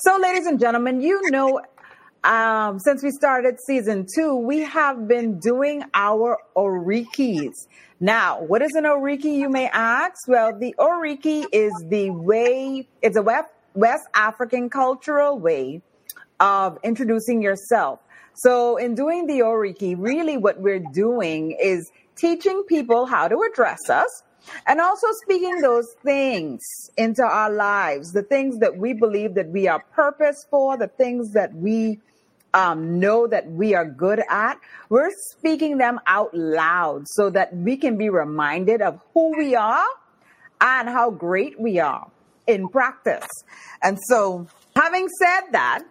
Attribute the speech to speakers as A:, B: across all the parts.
A: So, ladies and gentlemen, you know, um, since we started season two, we have been doing our Orikis. Now, what is an Oriki, you may ask? Well, the Oriki is the way, it's a West African cultural way of introducing yourself. So, in doing the Oriki, really what we're doing is teaching people how to address us and also speaking those things into our lives, the things that we believe that we are purpose for, the things that we um, know that we are good at. We're speaking them out loud so that we can be reminded of who we are and how great we are in practice. And so, having said that,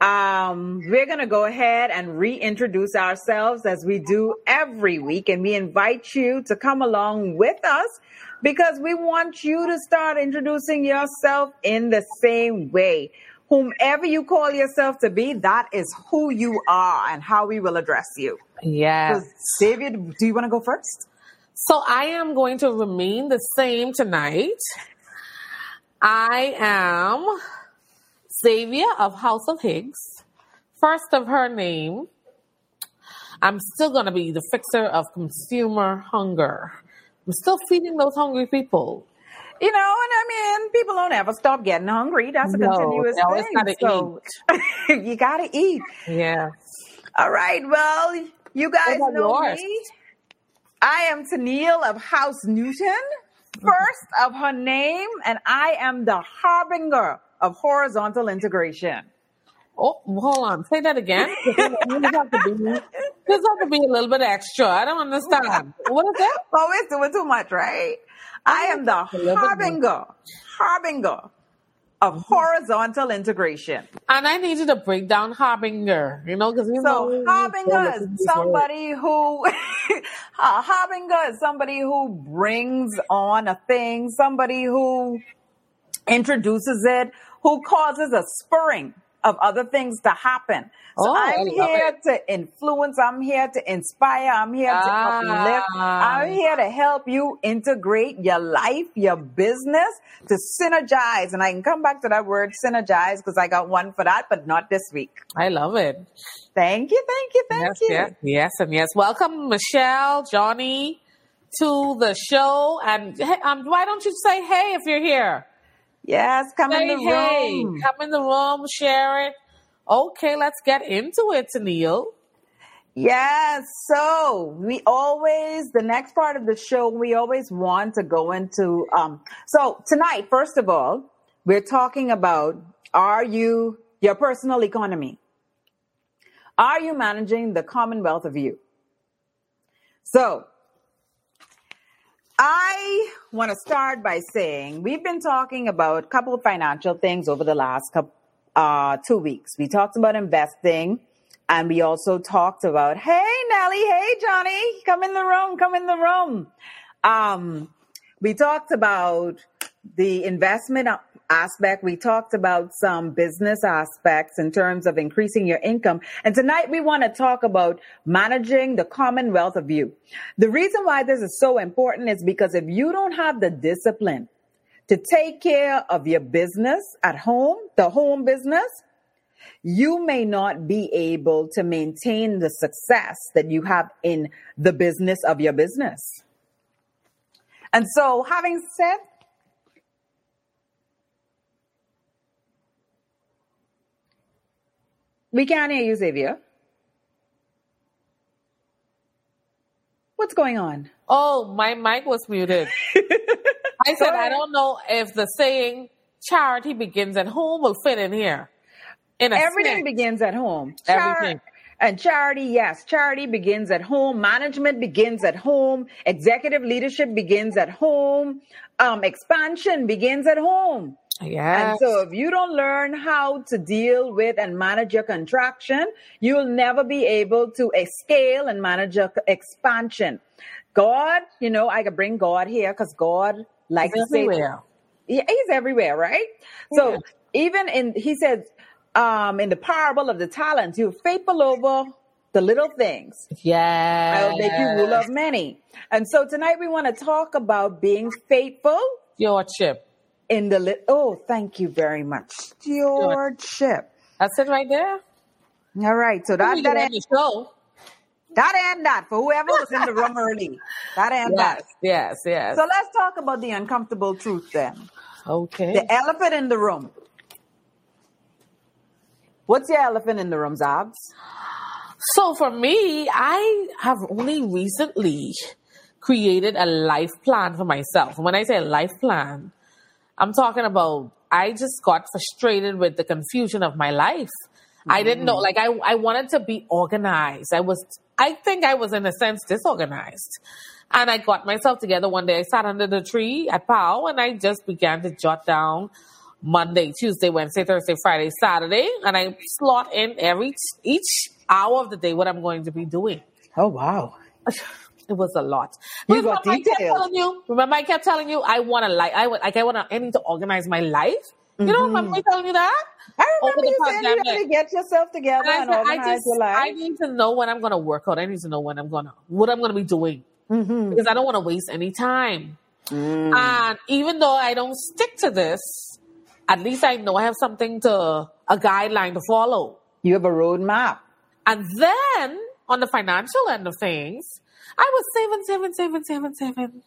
A: um, we're going to go ahead and reintroduce ourselves as we do every week. And we invite you to come along with us because we want you to start introducing yourself in the same way. Whomever you call yourself to be, that is who you are and how we will address you.
B: Yes.
A: So, David, do you want to go first?
B: So I am going to remain the same tonight. I am Xavier of House of Higgs, first of her name. I'm still going to be the fixer of consumer hunger. I'm still feeding those hungry people.
A: You know, and I mean, people don't ever stop getting hungry. That's a
B: No,
A: continuous
B: always
A: thing.
B: gotta
A: so you gotta eat.
B: Yeah.
A: All right. Well, you guys know
B: yours?
A: me. I am Tennille of House Newton, mm-hmm. first of her name, and I am the harbinger of horizontal integration.
B: Oh, hold on. Say that again. This have to be, this have to be a little bit extra. I don't understand. What is that?
A: Oh, Always doing too much, right? I am the
B: A little bit more.
A: harbinger, harbinger of mm-hmm. horizontal integration.
B: And I need you to break down harbinger, you know, because you know.
A: So harbinger is somebody who a uh, harbinger is somebody who brings on a thing, somebody who introduces it, who causes a spurring of other things to happen. So
B: Oh,
A: I'm here to influence, I'm here to inspire, I'm here to
B: Ah.
A: uplift, I'm here to help you integrate your life, your business, to synergize. And I can come back to that word synergize because I got one for that, but not this week.
B: I love it.
A: Thank you, thank you, thank
B: yes,
A: you.
B: yes, yes, and yes. Welcome, Michelle, Johnny, to the show. And hey, um, why don't you say hey if you're here?
A: Yes, come
B: Say
A: in the
B: hey,
A: room.
B: come in the room, share it. Okay, let's get into it, Neil.
A: Yes, so we always, the next part of the show, we always want to go into, um, so tonight, first of all, we're talking about, are you, your personal economy? Are you managing the commonwealth of you? So, I want to start by saying we've been talking about a couple of financial things over the last couple, uh, two weeks. We talked about investing and we also talked about, hey, Nellie, hey, Johnny, come in the room, come in the room. Um, we talked about the investment aspect. We talked about some business aspects in terms of increasing your income. And tonight we want to talk about managing the commonwealth of you. The reason why this is so important is because if you don't have the discipline to take care of your business at home, the home business, you may not be able to maintain the success that you have in the business of your business. And so, having said, we can't hear you, Xavier. What's going on?
B: Oh, my mic was muted. I said, I don't know if the saying charity begins at home will fit in here. In a
A: Everything
B: sense.
A: begins at home.
B: Everything.
A: And charity, yes, charity begins at home. Management begins at home. Executive leadership begins at home. Um, expansion begins at home.
B: Yes.
A: And so if you don't learn how to deal with and manage your contraction, you'll never be able to scale and manage your expansion. God, you know, I could bring God here because God likes to say
B: everywhere.
A: yeah, he's everywhere, right? So
B: Yeah.
A: even in he says, um in the parable of the talents, you're faithful over the little things.
B: Yes.
A: I will make you ruler of many. And so tonight we want to talk about being faithful
B: Stewardship.
A: In the lit. Oh, thank you very much, stewardship.
B: That's it right there.
A: All right, so that that
B: end
A: end,
B: the show.
A: that and that for whoever was in the room early. That and
B: Yes,
A: that.
B: yes, yes.
A: So let's talk about the uncomfortable truth then.
B: okay.
A: The elephant in the room. What's your elephant in the room, Zabs?
B: So for me, I have only recently created a life plan for myself. When I say a life plan, I'm talking about I just got frustrated with the confusion of my life. I didn't know, mm. like I, I wanted to be organized. I was, I think I was in a sense disorganized. And I got myself together one day. I sat under the tree at POW and I just began to jot down Monday, Tuesday, Wednesday, Thursday, Friday, Saturday, and I slot in every each hour of the day what I'm going to be doing.
A: Oh wow.
B: It was a lot.
A: You got
B: remember I kept telling you. Remember, I kept telling you I want to like I like I want to I need to organize my life. You know, remember me telling you that?
A: I remember you saying you had to get yourself together
B: And
A: and,
B: I, said, I
A: organize
B: just
A: your life.
B: I need to know when I'm going to work out. I need to know when I'm going to what I'm going to be doing
A: Mm-hmm.
B: because I don't want to waste any time.
A: Mm.
B: And even though I don't stick to this, at least I know I have something to a guideline to follow.
A: You have a roadmap.
B: And then on the financial end of things, I was saving, saving, saving, saving, saving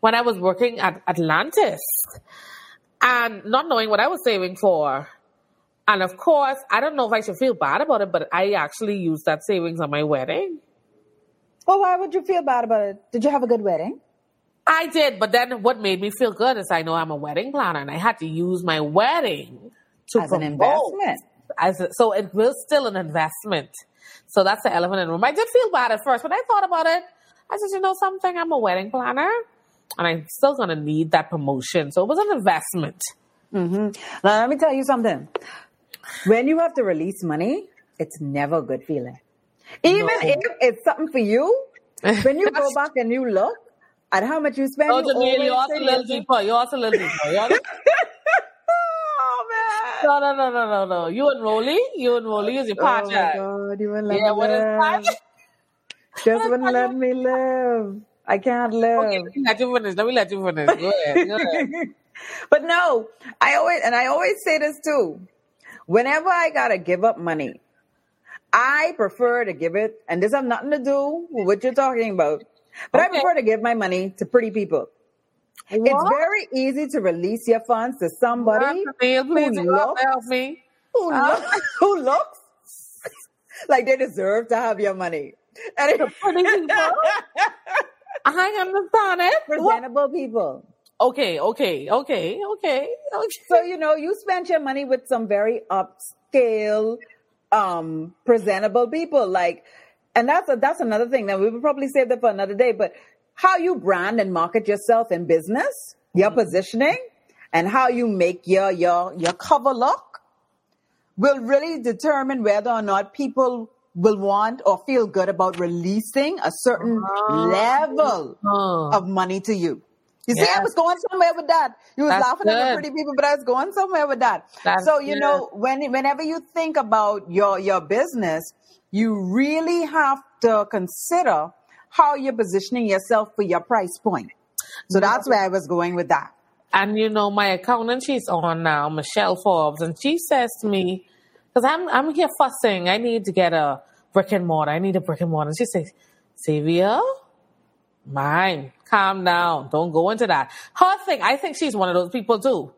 B: when I was working at Atlantis and not knowing what I was saving for. And of course, I don't know if I should feel bad about it, but I actually used that savings on my wedding.
A: Well, why would you feel bad about it? Did you have a good wedding?
B: I did, but then what made me feel good is I know I'm a wedding planner and I had to use my wedding to
A: As an investment.
B: As a, so it was still an investment. So that's the elephant in the room. I did feel bad at first, but I thought about it. I said, you know something, I'm a wedding planner and I'm still going to need that promotion. So it was an investment. Mm-hmm.
A: Now, let me tell you something. When you have to release money, it's never a good feeling. Even
B: No.
A: if it's something for you, when you go back and you look at how much you spend,
B: Oh,
A: you
B: you're also a little deeper. You're also a little deeper.
A: Oh
B: no, no, no, no, no, no. You and Rolly, you and Rolly is your
A: Oh my. God! You wouldn't
B: yeah, what is that?
A: Just wouldn't let me live. I can't live.
B: Okay, let me let you finish. Let me let you finish. Go ahead. Go ahead.
A: but no, I always and I always say this too. Whenever I gotta give up money, I prefer to give it, and this has nothing to do with what you're talking about. But I prefer to give my money to pretty people. It's very easy to release your funds to somebody
B: please
A: who looks
B: to help me.
A: who, look, who looks like they deserve to have your money. And it-
B: Pretty people. I understand it. What?
A: presentable people.
B: Okay, okay, okay, okay, okay.
A: So you know, you spent your money with some very upscale, um, presentable people. Like, and that's a, that's another thing. Now we will probably save that for another day. But how you brand and market yourself in business, your positioning, and how you make your your your cover look will really determine whether or not people will want or feel good about releasing a certain level
B: Oh.
A: of money to you. You see, I was going somewhere with that. You was
B: That's
A: laughing at the pretty people, but I was going somewhere with that.
B: That's
A: so you
B: good.
A: know, when whenever you think about your your business, you really have to consider how you're positioning yourself for your price point. So that's where I was going with that.
B: And you know, my accountant, she's on now, Michelle Forbes, and she says to me, because I'm I'm here fussing, I need to get a brick and mortar. I need a brick and mortar. She says, Xavier, mine, calm down, don't go into that. Her thing, I think she's one of those people too.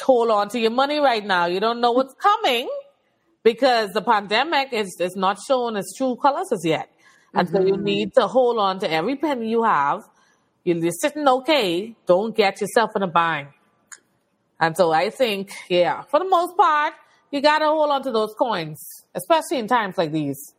B: Hold on to your money right now. You don't know what's coming because the pandemic is is not showing its true colors as yet. And so you mm-hmm. need to hold on to every penny you have. You're you're sitting okay. Don't get yourself in a bind. And so I think, yeah, for the most part, you gotta hold on to those coins, especially in times like these.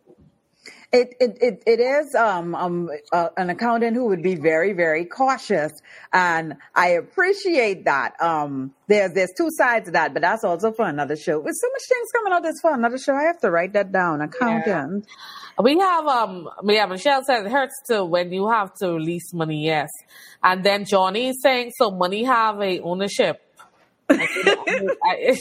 A: It it it, it is um, um uh, an accountant who would be very very cautious, and I appreciate that. Um, there's there's two sides to that, but that's also for another show. With so much things coming out, that's for another show. I have to write that down. Accountant.
B: We have um yeah, Michelle said it hurts too when you have to release money, yes. And then Johnny is saying so money have a ownership. I-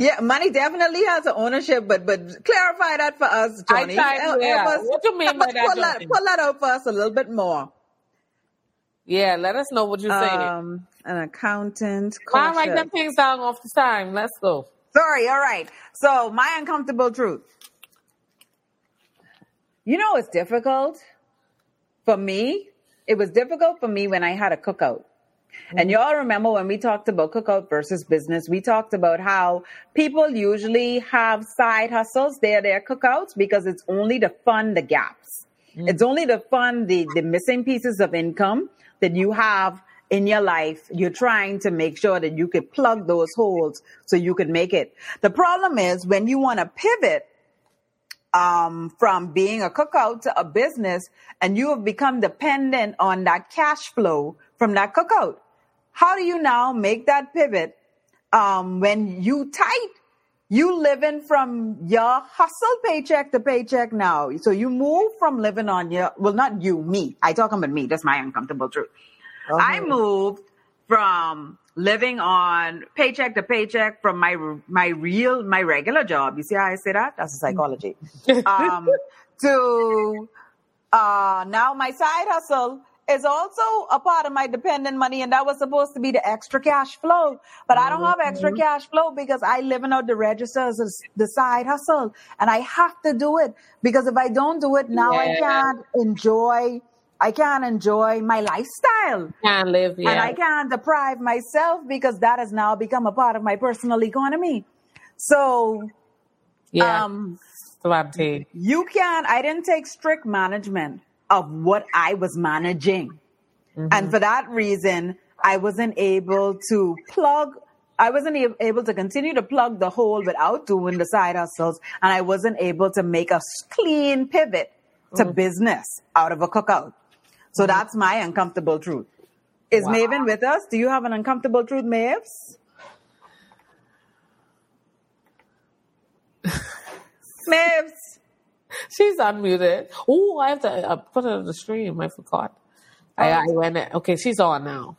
A: Yeah, money definitely has an ownership, but but clarify that for us, Johnny.
B: I tried to,
A: Help-
B: yeah.
A: us-
B: What you mean by that,
A: Pull that, pull that out for us a little bit more.
B: Yeah, let us know what you say.
A: Um, an accountant.
B: I'll write them things down off the time. Let's go.
A: Sorry, all right. So my uncomfortable truth. You know it's difficult for me. It was difficult for me when I had a cookout. And y'all remember when we talked about cookout versus business, we talked about how people usually have side hustles. They're their cookouts because it's only to fund the gaps. It's only to fund the, the missing pieces of income that you have in your life. You're trying to make sure that you could plug those holes so you could make it. The problem is when you want to pivot um, from being a cookout to a business and you have become dependent on that cash flow from that cookout. How do you now make that pivot um, when you tight? You living from your hustle paycheck to paycheck now. So you move from living on your, well, not you, me. I talk about me. That's my uncomfortable truth. I moved from living on paycheck to paycheck from my my real my regular job. You see how I say that? That's a psychology. um, to uh, now my side hustle is also a part of my dependent money, and that was supposed to be the extra cash flow. But I don't have extra cash flow because I living out the registers as the side hustle, and I have to do it because if I don't do it now, I can't enjoy. I can't enjoy my lifestyle.
B: Can't live,
A: And I can't deprive myself because that has now become a part of my personal economy. So,
B: Yeah.
A: um,
B: Devante.
A: you can't. I didn't take strict management of what I was managing. And mm-hmm. for that reason, I wasn't able to plug, I wasn't able to continue to plug the hole without doing the side hustles. And I wasn't able to make a clean pivot to mm. business out of a cookout. So mm-hmm. that's my uncomfortable truth. Is
B: Wow.
A: Maven with us? Do you have an uncomfortable truth, Maves? Maves.
B: She's unmuted. Oh, I have to uh, put her on the stream. I forgot. I, I went. Okay, she's on now.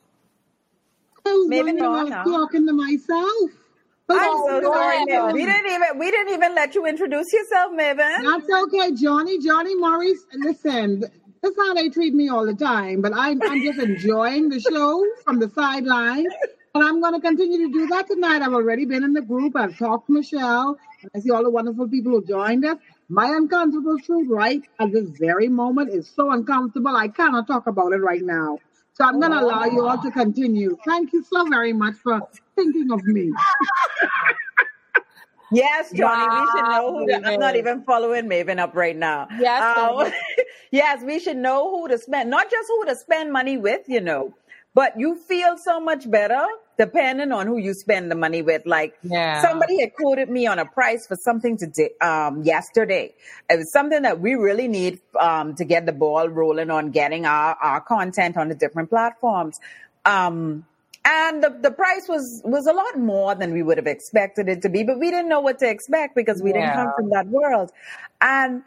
C: I was
A: Maybe
C: wondering, I was
A: now.
C: talking to myself. But
A: I'm
C: that's
A: so
C: okay.
A: sorry, Maven. We didn't even we didn't even let you introduce yourself, Maven.
C: That's okay, Johnny. Johnny Morris. Listen, that's how they treat me all the time. But I'm, I'm just enjoying the show from the sideline. And I'm going to continue to do that tonight. I've already been in the group. I've talked to Michelle. I see all the wonderful people who joined us. My uncomfortable truth right at this very moment is so uncomfortable. I cannot talk about it right now. So I'm going to allow you all to continue. Thank you so very much for thinking of me.
A: Yes, Johnny, we should know who. To, I'm not even following Maven up right now.
B: Yes,
A: Um, yes, we should know who to spend, not just who to spend money with, you know, but you feel so much better depending on who you spend the money with. Like
B: Yeah.
A: somebody had quoted me on a price for something today, um, yesterday. It was something that we really need um, to get the ball rolling on getting our, our content on the different platforms. Um, and the, the price was was a lot more than we would have expected it to be, but we didn't know what to expect because we didn't come from that world. And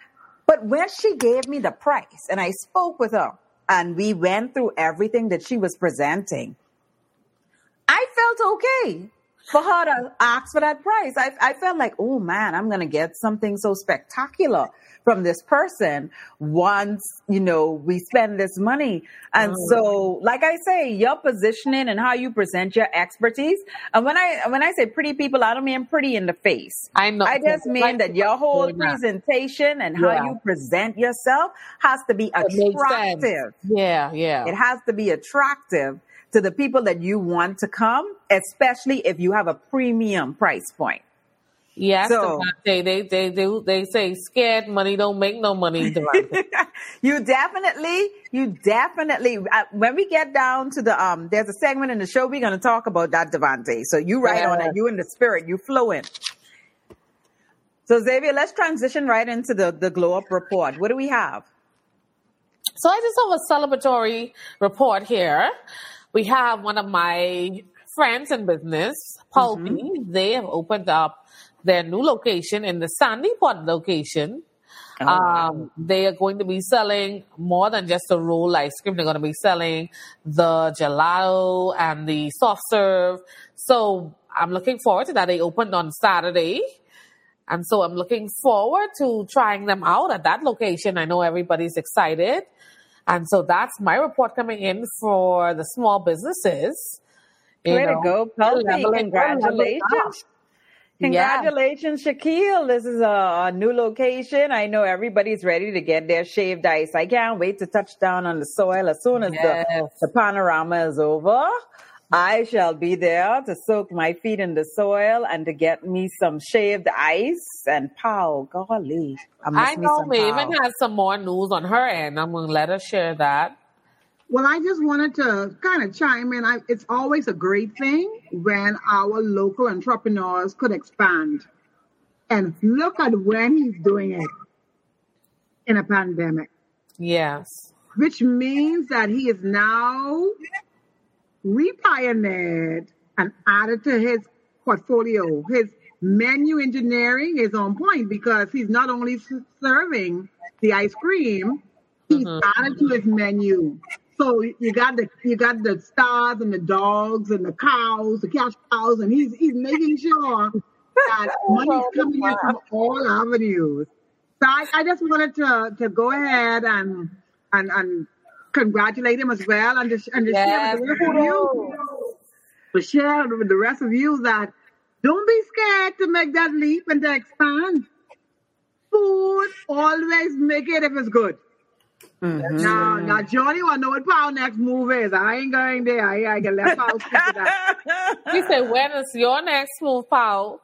A: but when she gave me the price and I spoke with her and we went through everything that she was presenting, I felt okay for her to ask for that price. I, I felt like, oh man, I'm going to get something so spectacular from this person once, you know, we spend this money. And oh, so, like I say, your positioning and how you present your expertise. And when I, when I say pretty people, I don't mean pretty in the face.
B: I know.
A: I just mean that your whole presentation and how
B: Yeah.
A: you present yourself has to be
B: It makes sense.
A: attractive.
B: Yeah, yeah.
A: It has to be attractive to the people that you want to come, especially if you have a premium price point.
B: Yes,
A: So-
B: Devante. They, they, they, they say scared money don't make no money,
A: you definitely, you definitely. Uh, when we get down to the um, there's a segment in the show we're going to talk about that, Devante. So you right on it. You in the spirit. You flowing. So Xavier, let's transition right into the the glow up report. What do we have?
B: So I just have a celebratory report here. We have one of my friends in business, Paul P. They have opened up their new location in the Sandy Port location.
A: Oh,
B: Um, they are going to be selling more than just the roll ice cream. They're going to be selling the gelato and the soft serve. So I'm looking forward to that. They opened on Saturday. And so I'm looking forward to trying them out at that location. I know everybody's excited. And so that's my report coming in for the small businesses. You
A: Way to go,
B: leveling.
A: Congratulations. Congratulations, Shaquille. This is a, a new location. I know everybody's ready to get their shaved ice. I can't wait to touch down on the soil as soon as
B: Yes.
A: the, the panorama is over. I shall be there to soak my feet in the soil and to get me some shaved ice and pow, golly. I, miss
B: I
A: me
B: know
A: some
B: Maven
A: pow.
B: has some more news on her end. I'm going to let her share that.
C: Well, I just wanted to kind of chime in. I, it's always a great thing when our local entrepreneurs could expand. And look at when he's doing it in a pandemic,
B: Yes.
C: which means that he is now repioneered and added to his portfolio. His menu engineering is on point because he's not only serving the ice cream, he's
B: Mhm.
C: added to his menu. So you got the you got the stars and the dogs and the cows, the cash cows, and he's he's making sure that money's coming in from all avenues. So I, I just wanted to to go ahead and and and congratulate him as well and to, and to share with the rest of you to share with the rest of you that don't be scared to make that leap and to expand. Food always make it if it's good.
A: Mhm.
C: Now, now Johnny want to know what Paul next move is. I ain't going there. I, I can let Paul speak to that.
B: He said, when is your next move, Paul?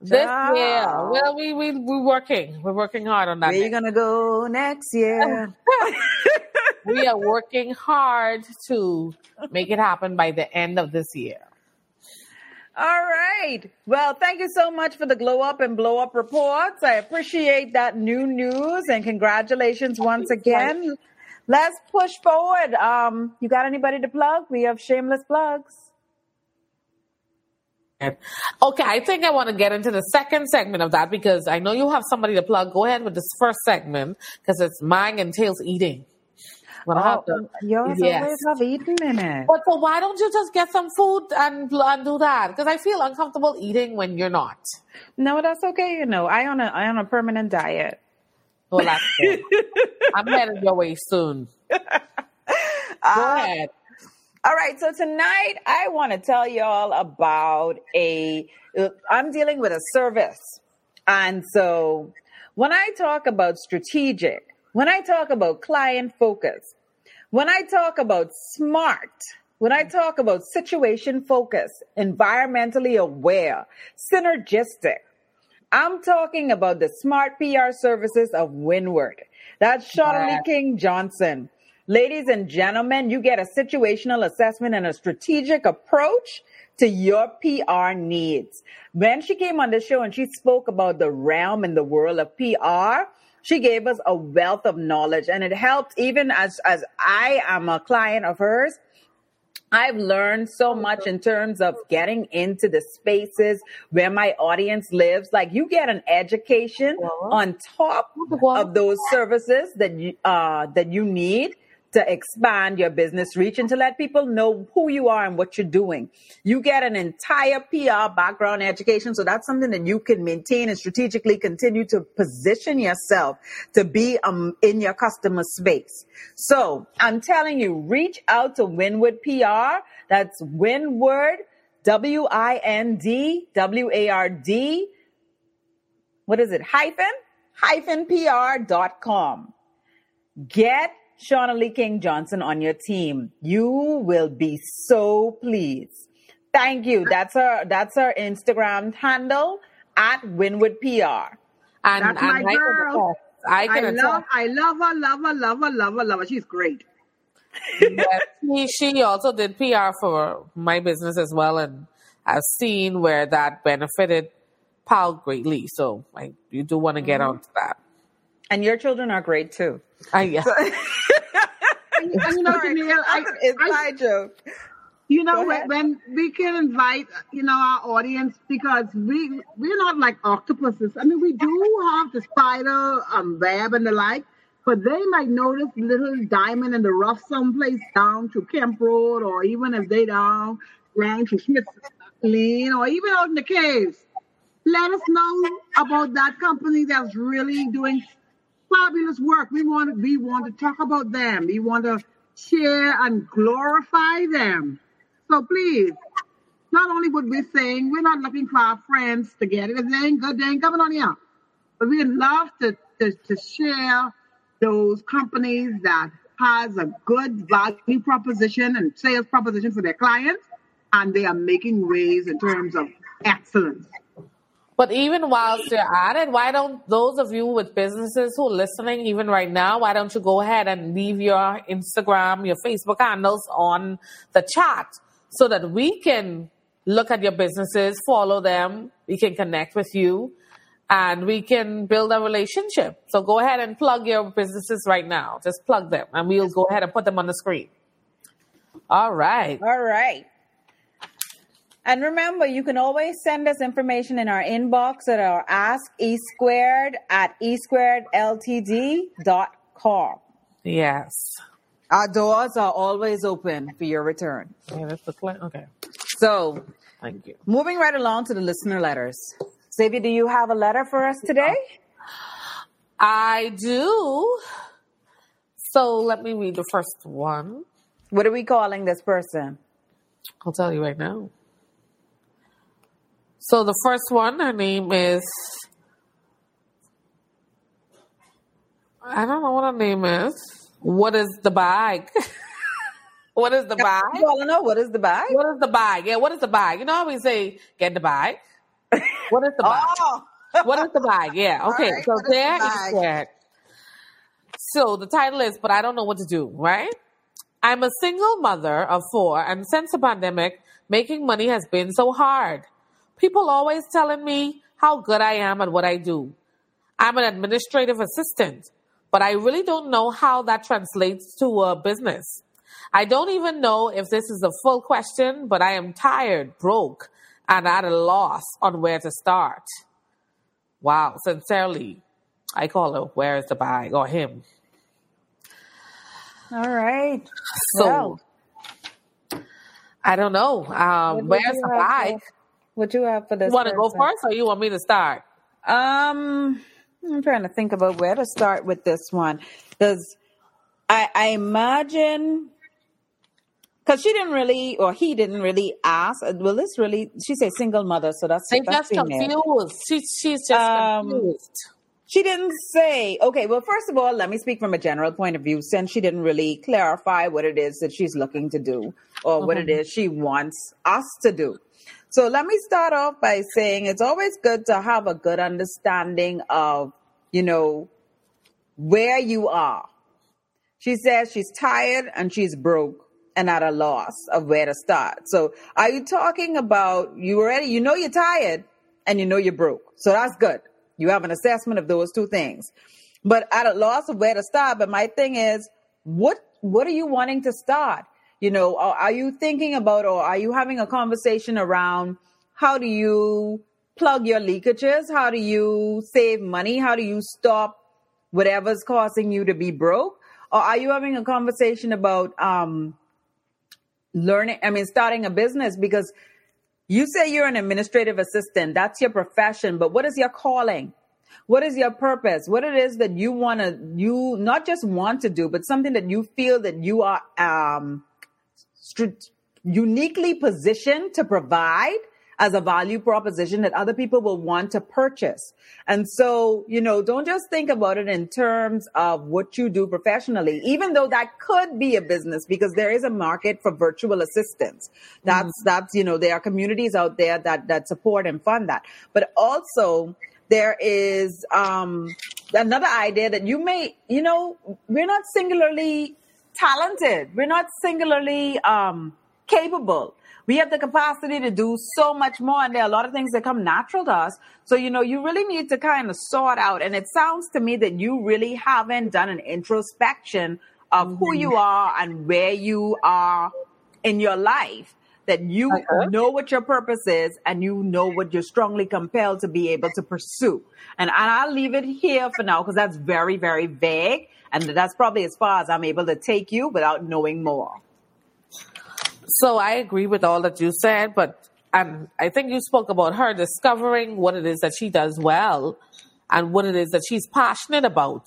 B: This
A: Child.
B: year. Well, we, we, we're working. We're working hard on that.
A: Where you gonna go next year?
B: we are working hard to make it happen by the end of this year.
A: All right. Well, thank you so much for the glow up and blow up reports. I appreciate that new news and congratulations once again. Let's push forward. Um, you got anybody to plug? We have shameless plugs.
B: Okay, I think I want to get into the second segment of that because I know you have somebody to plug. Go ahead with this first segment because it's mine entails eating. But I have to-
A: Oh, yours
B: yes.
A: always have eaten in it.
B: But so why don't you just get some food and, and do that? Because I feel uncomfortable eating when you're not.
A: No, that's okay. You know, I on a I on a permanent diet.
B: Well, that's good. I'm headed your way soon. Go
A: Uh,
B: ahead.
A: All right, so tonight I want to tell y'all about a. I'm dealing with a service, and so when I talk about strategic, when I talk about client focus, when I talk about smart, when I talk about situation focus, environmentally aware, synergistic, I'm talking about the smart PR services of Windward. That's Shauna Lee King Johnson. Ladies and gentlemen, you get a situational assessment and a strategic approach to your PR needs. When she came on the show and she spoke about the realm and the world of PR, she gave us a wealth of knowledge and it helped even as, as I am a client of hers. I've learned so much in terms of getting into the spaces where my audience lives. Like you get an education on top of those services that you uh, that you need to expand your business reach and to let people know who you are and what you're doing. You get an entire PR background education. So that's something that you can maintain and strategically continue to position yourself to be um, in your customer space. So I'm telling you, reach out to Windward PR. That's Windward, W I N D W A R D. What is it? Hyphen? Hyphen PR.com. Get Shauna Lee King Johnson on your team. You will be so pleased. Thank you. That's our that's our Instagram handle at Windward PR.
B: And,
C: That's
B: and
C: my
B: I can
C: girl.
B: I
C: I
B: can attest.
C: love, I love her, love her, love her, love her, love her. She's great.
B: Yes, she, she also did PR for my business as well, and I've seen where that benefited Paul greatly. So I, you do want to get mm-hmm. onto that.
A: And your children are great too.
B: I, yeah.
C: And, and you know,
A: Sorry,
C: Janelle, I,
A: that's an
C: I,
A: joke.
C: you know, when, when we can invite, you know, our audience because we we're not like octopuses. I mean, we do have the spider um, web and the like, but they might notice little diamond in the rough someplace down to Kemp Road, or even if they down down to Smith Lane, or even out in the caves. Let us know about that company that's really doing fabulous work. We want we want to talk about them. We want to share and glorify them. So please, not only what we're saying, we're not looking for our friends to get it. They ain't good, they ain't coming on here. But we'd love to, to, to share those companies that has a good value proposition and sales proposition for their clients, and they are making waves in terms of excellence.
B: But even whilst you're at it, why don't those of you with businesses who are listening, even right now, why don't you go ahead and leave your Instagram, your Facebook handles on the chat so that we can look at your businesses, follow them, we can connect with you, and we can build a relationship. So go ahead and plug your businesses right now. Just plug them, and we'll go ahead and put them on the screen. All right.
A: All right. And remember, you can always send us information in our inbox at our ask e squared at e squared ltd.com.
B: Yes.
A: Our doors are always open for your return.
B: Yeah, that's the plan. Okay.
A: So,
B: Thank you.
A: moving right along to the listener letters. Xavier, do you have a letter for us today?
B: I do. So let me read the first one.
A: What are we calling this person?
B: I'll tell you right now. So the first one, her name is. I don't know what her name is. What is the bag? what is the bag?
A: You want to know what is the bag?
B: What is the bag? Yeah, what is the bag? You know how we say, get the bag? What is the bag?
A: Oh,
B: What is the bag? Yeah, okay.
A: right,
B: so
A: what is
B: there that. So the title is, but I don't know what to do, right? I'm a single mother of four, and since the pandemic, making money has been so hard. People always telling me how good I am at what I do. I'm an administrative assistant, but I really don't know how that translates to a business. I don't even know if this is a full question, but I am tired, broke, and at a loss on where to start. Wow, sincerely, I call her, where is the bag? Or him.
A: all right.
B: So,
A: Well,
B: I don't know. Um, where's the bag?
A: What you have for this?
B: You want to go first or you want me to start?
A: Um, I'm trying to think about where to start with this one because I, I imagine because she didn't really or he didn't really ask. uh, Well, this really she said single mother, so that's
B: They
A: that's
B: just
A: female.
B: confused. She, she's just
A: Um,
B: confused.
A: She didn't say. Okay, well, first of all, let me speak from a general point of view. Since she didn't really clarify what it is that she's looking to do or what it
B: Mhm.
A: is she wants us to do. So let me start off by saying it's always good to have a good understanding of, you know, where you are. She says she's tired and she's broke and at a loss of where to start. So are you talking about you already, you know you're tired and you know you're broke. So that's good. You have an assessment of those two things. But at a loss of where to start. But my thing is, what what are you wanting to start? You know, are, you thinking about or are you having a conversation around how do you plug your leakages? How do you save money? How do you stop whatever's causing you to be broke? Or are you having a conversation about um learning I mean starting a business because you say you're an administrative assistant, that's your profession, but what is your calling? What is your purpose? What it is that you want to you not just want to do, but something that you feel that you are um str- uniquely positioned to provide as a value proposition that other people will want to purchase. And so, you know, don't just think about it in terms of what you do professionally, even though that could be a business because there is a market for virtual assistants. That's, that's, you know, there are communities out there that, that support and fund that. But also, there is um, another idea that you may, you know, we're not singularly talented. We're not singularly um, capable. We have the capacity to do so much more, and there are a lot of things that come natural to us. So, you know, you really need to kind of sort out. And it sounds to me that you really haven't done an introspection of who you are and where you are in your life. That you
B: Okay.
A: know what your purpose is and you know what you're strongly compelled to be able to pursue. And, and I'll leave it here for now because that's very, very vague. And that's probably as far as I'm able to take you without knowing more.
B: So I agree with all that you said, but um, I think you spoke about her discovering what it is that she does well and what it is that she's passionate about.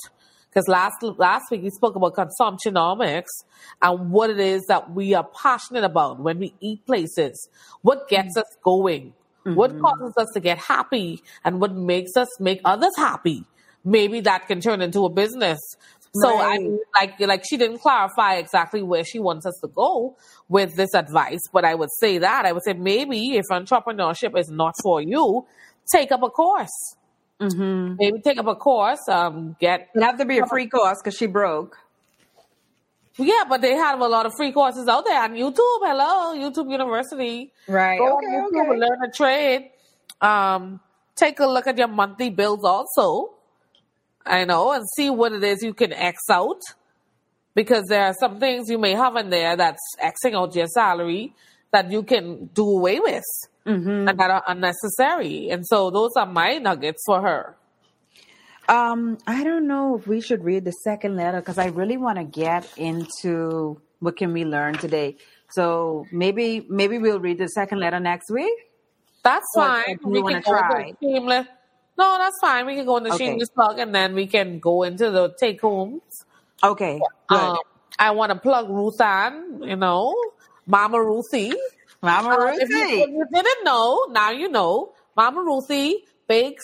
B: Because last last week we spoke about consumptionomics and what it is that we are passionate about when we eat places. What gets mm. us going? What mm-hmm. causes us to get happy and what makes us make others happy? Maybe that can turn into a business. So I mean, like like she didn't clarify exactly where she wants us to go with this advice, but I would say that I would say maybe if entrepreneurship is not for you, take up a course.
A: Mm-hmm.
B: Maybe take up a course. Um, get
A: It'd have to be a free course because she broke.
B: yeah, but they have a lot of free courses out there on YouTube. Hello, YouTube University.
A: Right.
B: Go
A: Okay.
B: on YouTube
A: Okay.
B: learn a trade. Um, take a look at your monthly bills also. I know, and see what it is you can X out. Because there are some things you may have in there that's Xing out your salary that you can do away with
A: Mm-hmm.
B: and that are unnecessary. And so those are my nuggets for her.
A: Um, I don't know if we should read the second letter because I really want to get into what can we learn today. So maybe maybe we'll read the second letter next week.
B: That's
A: Or-
B: fine. We can go
A: try?
B: shameless. No, that's fine. We can go into
A: Okay.
B: shameless plug and then we can go into the take homes.
A: Okay. Good.
B: Um, I want to plug Ruth Ann, you know, Mama Ruthie.
A: Mama
B: Uh, if, you,
A: Ruthie.
B: if you didn't know, now you know. Mama Ruthie bakes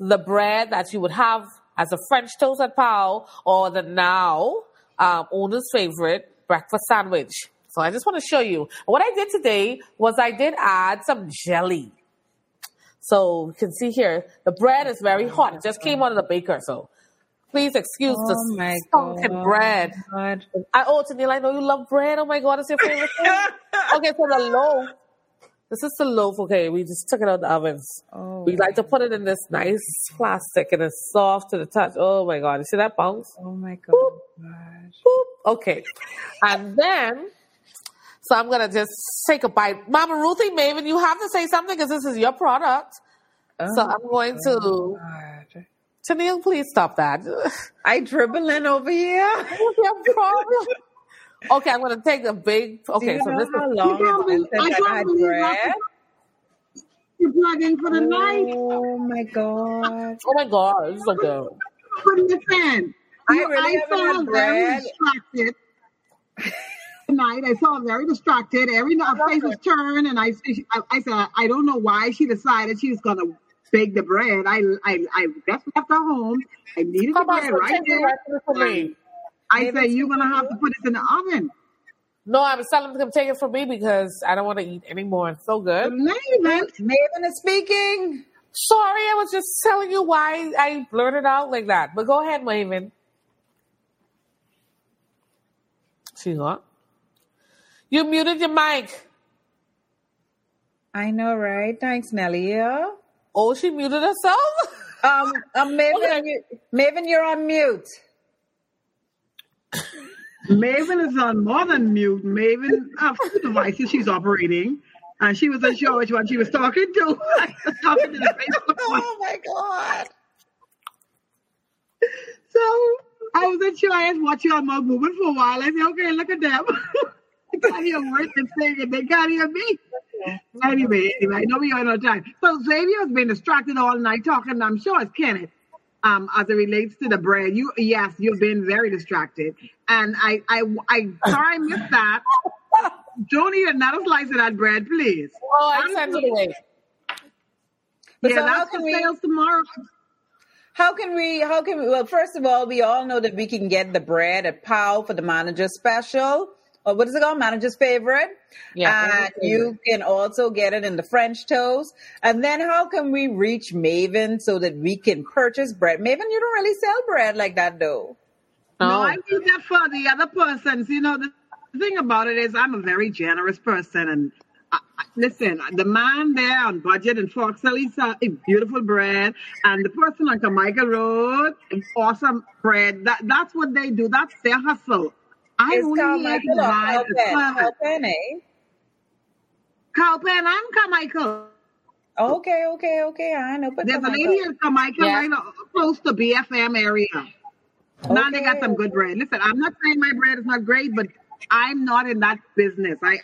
B: the bread that you would have as a French toast at Pau or the now um, owner's favorite breakfast sandwich. So I just want to show you. What I did today was I did add some jelly. So you can see here, the bread is very hot. It just came out of the baker. So please excuse
A: Oh
B: the
A: my
B: stunken
A: god.
B: bread.
A: God.
B: I oh Tennille, I know you love bread. Oh my god, it's your favorite thing. okay, so the loaf. This is the loaf. Okay, we just took it out of the ovens.
A: Oh,
B: We like to put it in this nice plastic and it's soft to the touch. Oh my god, you see that bounce?
A: oh my god.
B: Boop. Okay, and then so I'm gonna just take a bite. Mama Ruthie, Maven, you have to say something because this is your product.
A: Oh
B: So I'm going to.
A: God.
B: Tennille, please stop that.
A: I dribbling over here.
B: Your problem? Okay, I'm gonna take a big. Okay,
A: you
B: so this is.
A: long
C: can't believe- I can't believe You plug in for the night.
A: Oh my god.
B: Oh my god, it's so good.
C: But listen,
A: I
C: you-
A: really haven't
C: saw very distracted tonight. I saw very distracted. Every face was turned, and I, I, I said, I don't know why she decided she was gonna bake the bread. I, I, I just left her home. I needed the
B: Come on,
C: bread
B: so
C: right
B: take the
C: there.
B: rest of it for me.
C: I
A: Maybe
C: said, you're gonna have to put it in the oven.
B: No, I was telling them to take it from me because I don't want to eat anymore. It's so good.
C: Maven.
A: Maven is speaking.
B: Sorry, I was just telling you why I blurted out like that. But go ahead, Maven. She's not. You muted your mic.
A: I know, right? Thanks, Nelia.
B: Oh, she muted herself.
A: Um, um Maven,
B: Okay.
A: you, Maven, you're on mute.
C: Maven is on more than mute. Maven, uh, few devices she's operating, and she wasn't sure which one she was talking to. I was talking to the Facebook one.
A: Oh my god.
C: So I wasn't sure. I had watched you on my movement for a while. I said, okay, look at them. I can't hear words and saying it. They can't hear me. Anyway, anyway, I know we are no time. So Xavier's been distracted all night talking. I'm sure it's Kenneth. Um, as it relates to the bread, you yes, you've been very distracted, and I I I sorry I missed that. Don't eat another slice of that bread, please.
B: Oh, I sent it away.
C: Yeah,
A: so how
C: that's for
A: we-
C: sales tomorrow.
A: How can we? How can we? Well, first of all, we all know that we can get the bread at Pow for the manager special. Or what is it called? Manager's favorite.
B: Yeah,
A: and you can also get it in the French toast. And then how can we reach Maven so that we can purchase bread? Maven, you don't really sell bread like that, though.
C: No,
B: No.
C: I do that for the other persons. You know, the thing about it is I'm a very generous person. And I, I- listen, the man there on budget in Foxhill, he's a, a beautiful bread. And the person on Carmichael Road, awesome bread. That, that's what they do. That's their hustle. I
A: It's
C: only like
A: Carmichael or
C: buy the
A: Cowpen?
C: service.
A: Cowpen, eh?
C: And Carmichael.
A: Okay, okay, okay. I know. But
C: There's a lady in Carmichael
B: Yeah.
C: right close to BFM area. Now they got some good bread. Listen, I'm not saying my bread is not great, but I'm not in that business. I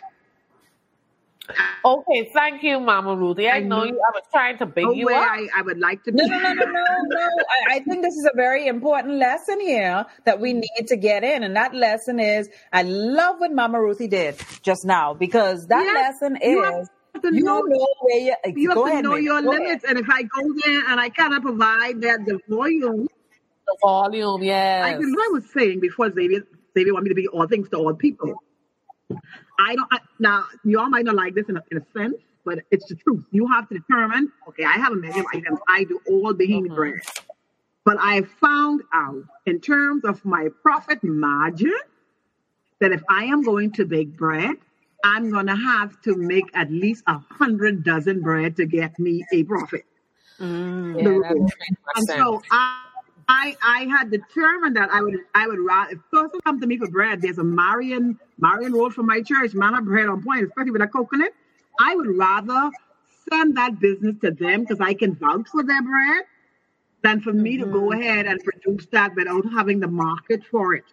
B: Okay, thank you, Mama Ruthie. I,
C: I
B: know
C: know-
B: you. I was trying to big
C: No
B: you
C: way
B: up.
C: I, I would like to
A: No,
C: be.
A: no, no, no, no, no. I, I think this is a very important lesson here that we need to get in. And that lesson is I love what Mama Ruthie did just now because that
C: Yes,
A: lesson
C: you have
A: is
C: to
A: you
C: know-
A: know where you,
C: You have
A: go
C: to
A: ahead,
C: know
A: Megan,
C: your
A: go ahead.
C: limits, and if I go there and I cannot provide that the volume,
B: The volume,
C: I,
B: yes.
C: this is what I was saying before Xavier, Xavier want me to be all things to all people. I don't, I, now, you all might not like this in a, in a sense, but it's the truth. You have to determine, okay, I have a million items. I do all Bahini
B: Mhm.
C: bread. But I found out in terms of my profit margin that if I am going to bake bread, I'm going to have to make at least a hundred dozen bread to get me a profit.
A: Mm.
B: Yeah, that
C: rule.
B: makes
C: And so I, I, I had determined that I would, I would rather, if person come to me for bread, there's a Marion, Marion Road from my church, man of bread on point, especially with a coconut. I would rather send that business to them because I can vouch for their bread than for me to go ahead and produce that without having the market for it.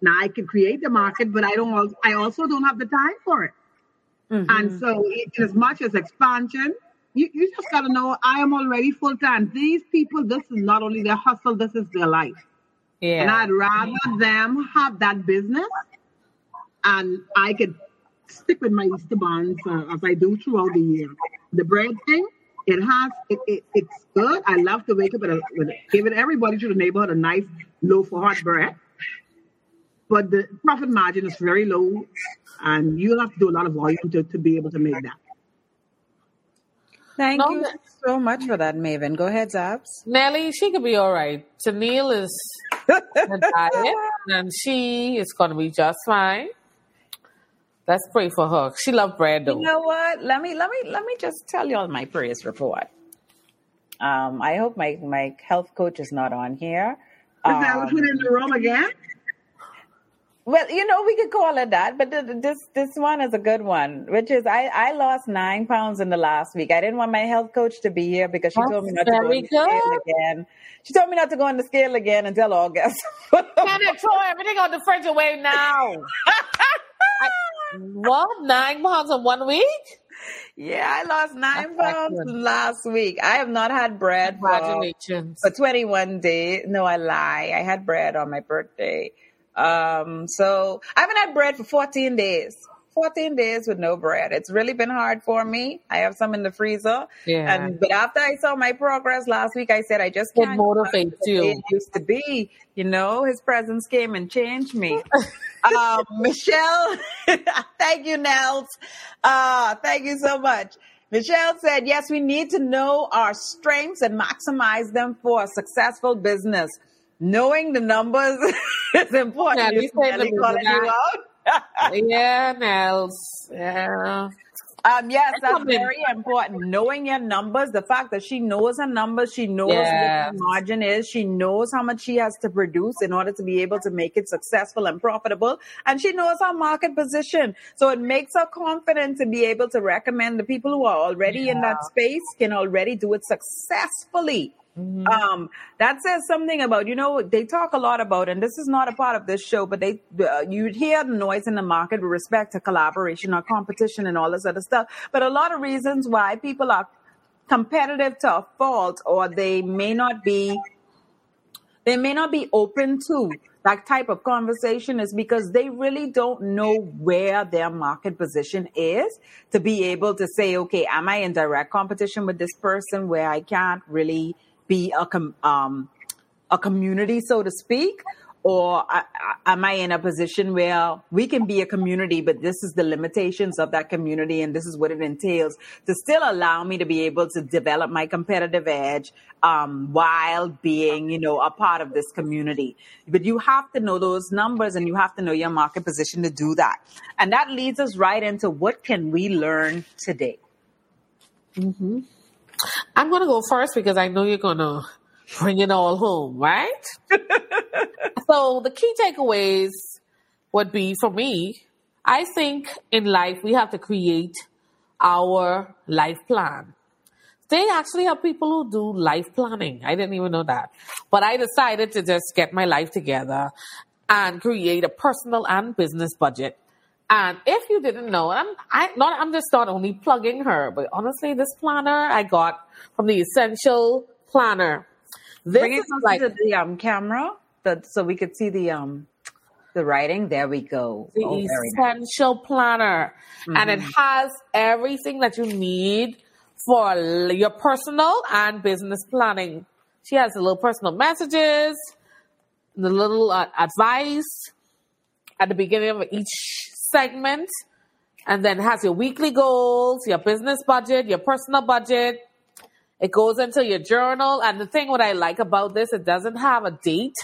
C: Now I can create the market, but I don't. I also don't have the time for it.
A: Mhm.
C: And so, it, as much as expansion, you, you just got to know I am already full time. These people, this is not only their hustle, this is their life.
B: Yeah. And.
C: I'd rather them have that business and I could stick with my Easter bonds uh, as I do throughout the year. The bread thing, it has, it, it, it's good. I love to wake up and a, with a, giving everybody to the neighborhood a nice loaf of hot bread. But the profit margin is very low and you'll have to do a lot of volume to, to be able to make that.
A: Thank
B: No,
A: you
B: but-
A: so much for that, Maven. Go ahead, Zabs.
B: Nelly, she could be all right. Tennille is a diet, and she is going to be just fine. Let's pray for her. She loves bread, though.
A: You know what? Let me let me let me just tell you all my praise report. Um, I hope my my health coach is not on here.
C: Is that
A: Um,
C: put in the room again?
A: Well, you know, we could call it that, but th- th- this this one is a good one, which is I I lost nine pounds in the last week. I didn't want my health coach to be here because she told me not to go on the scale again. She told me not to go on the scale again until August.
B: Can it throw everything on the fridge away now? I- what? Nine pounds in one week?
A: yeah, I lost nine
B: That's
A: pounds last week. I have not had bread for for 21 days. No, I lie. I had bread on my birthday. Um, so I haven't had bread for 14 days. 14 days with no bread. It's really been hard for me. I have some in the freezer.
B: Yeah.
A: And but after I saw my progress last week, I said I just can't go back
B: motivates
A: to the way
B: you.
A: It used to be, you know. His presence came and changed me. um, Michelle, thank you, Nels. Uh, thank you so much. Michelle said, yes, we need to know our strengths and maximize them for a successful business. Knowing the numbers is important.
B: Yeah,
A: You Nelly calling you out?
B: yeah, Nels. Yeah.
A: Um, yes,
B: That's
A: that's very important. Knowing your numbers, the fact that she knows her numbers, she knows
B: Yes.
A: what the margin is, she knows how much she has to produce in order to be able to make it successful and profitable, and she knows her market position. So it makes her confident to be able to recommend the people who are already in that space can already do it successfully.
B: Mhm.
A: Um, that says something about you know they talk a lot about, and this is not a part of this show, but they uh, you'd hear the noise in the market with respect to collaboration or competition and all this other stuff. But a lot of reasons why people are competitive to a fault, or they may not be they may not be open to that type of conversation is because they really don't know where their market position is to be able to say, okay, am I in direct competition with this person where I can't really be a com- um, a community, so to speak, or I, I, am I in a position where we can be a community, but this is the limitations of that community, and this is what it entails to still allow me to be able to develop my competitive edge um, while being, you know, a part of this community. But you have to know those numbers, and you have to know your market position to do that. And that leads us right into what can we learn today.
B: hmm I'm going to go first because I know you're going to bring it all home, right? so the key takeaways would be for me, I think in life we have to create our life plan. They actually have people who do life planning. I didn't even know that. But I decided to just get my life together and create a personal and business budget And if you didn't know, I'm I not I'm just not only plugging her, but honestly, this planner I got from the Essential Planner. This
A: Bring it
B: is like
A: to the um, camera the, so we could see the um the writing. There we go.
B: the
A: Oh, very nice.
B: Essential Planner, and it has everything that you need for your personal and business planning. She has the little personal messages, the little uh, advice at the beginning of each segment, and then has your weekly goals, your business budget, your personal budget. It goes into your journal, and the thing what I like about this, it doesn't have a date,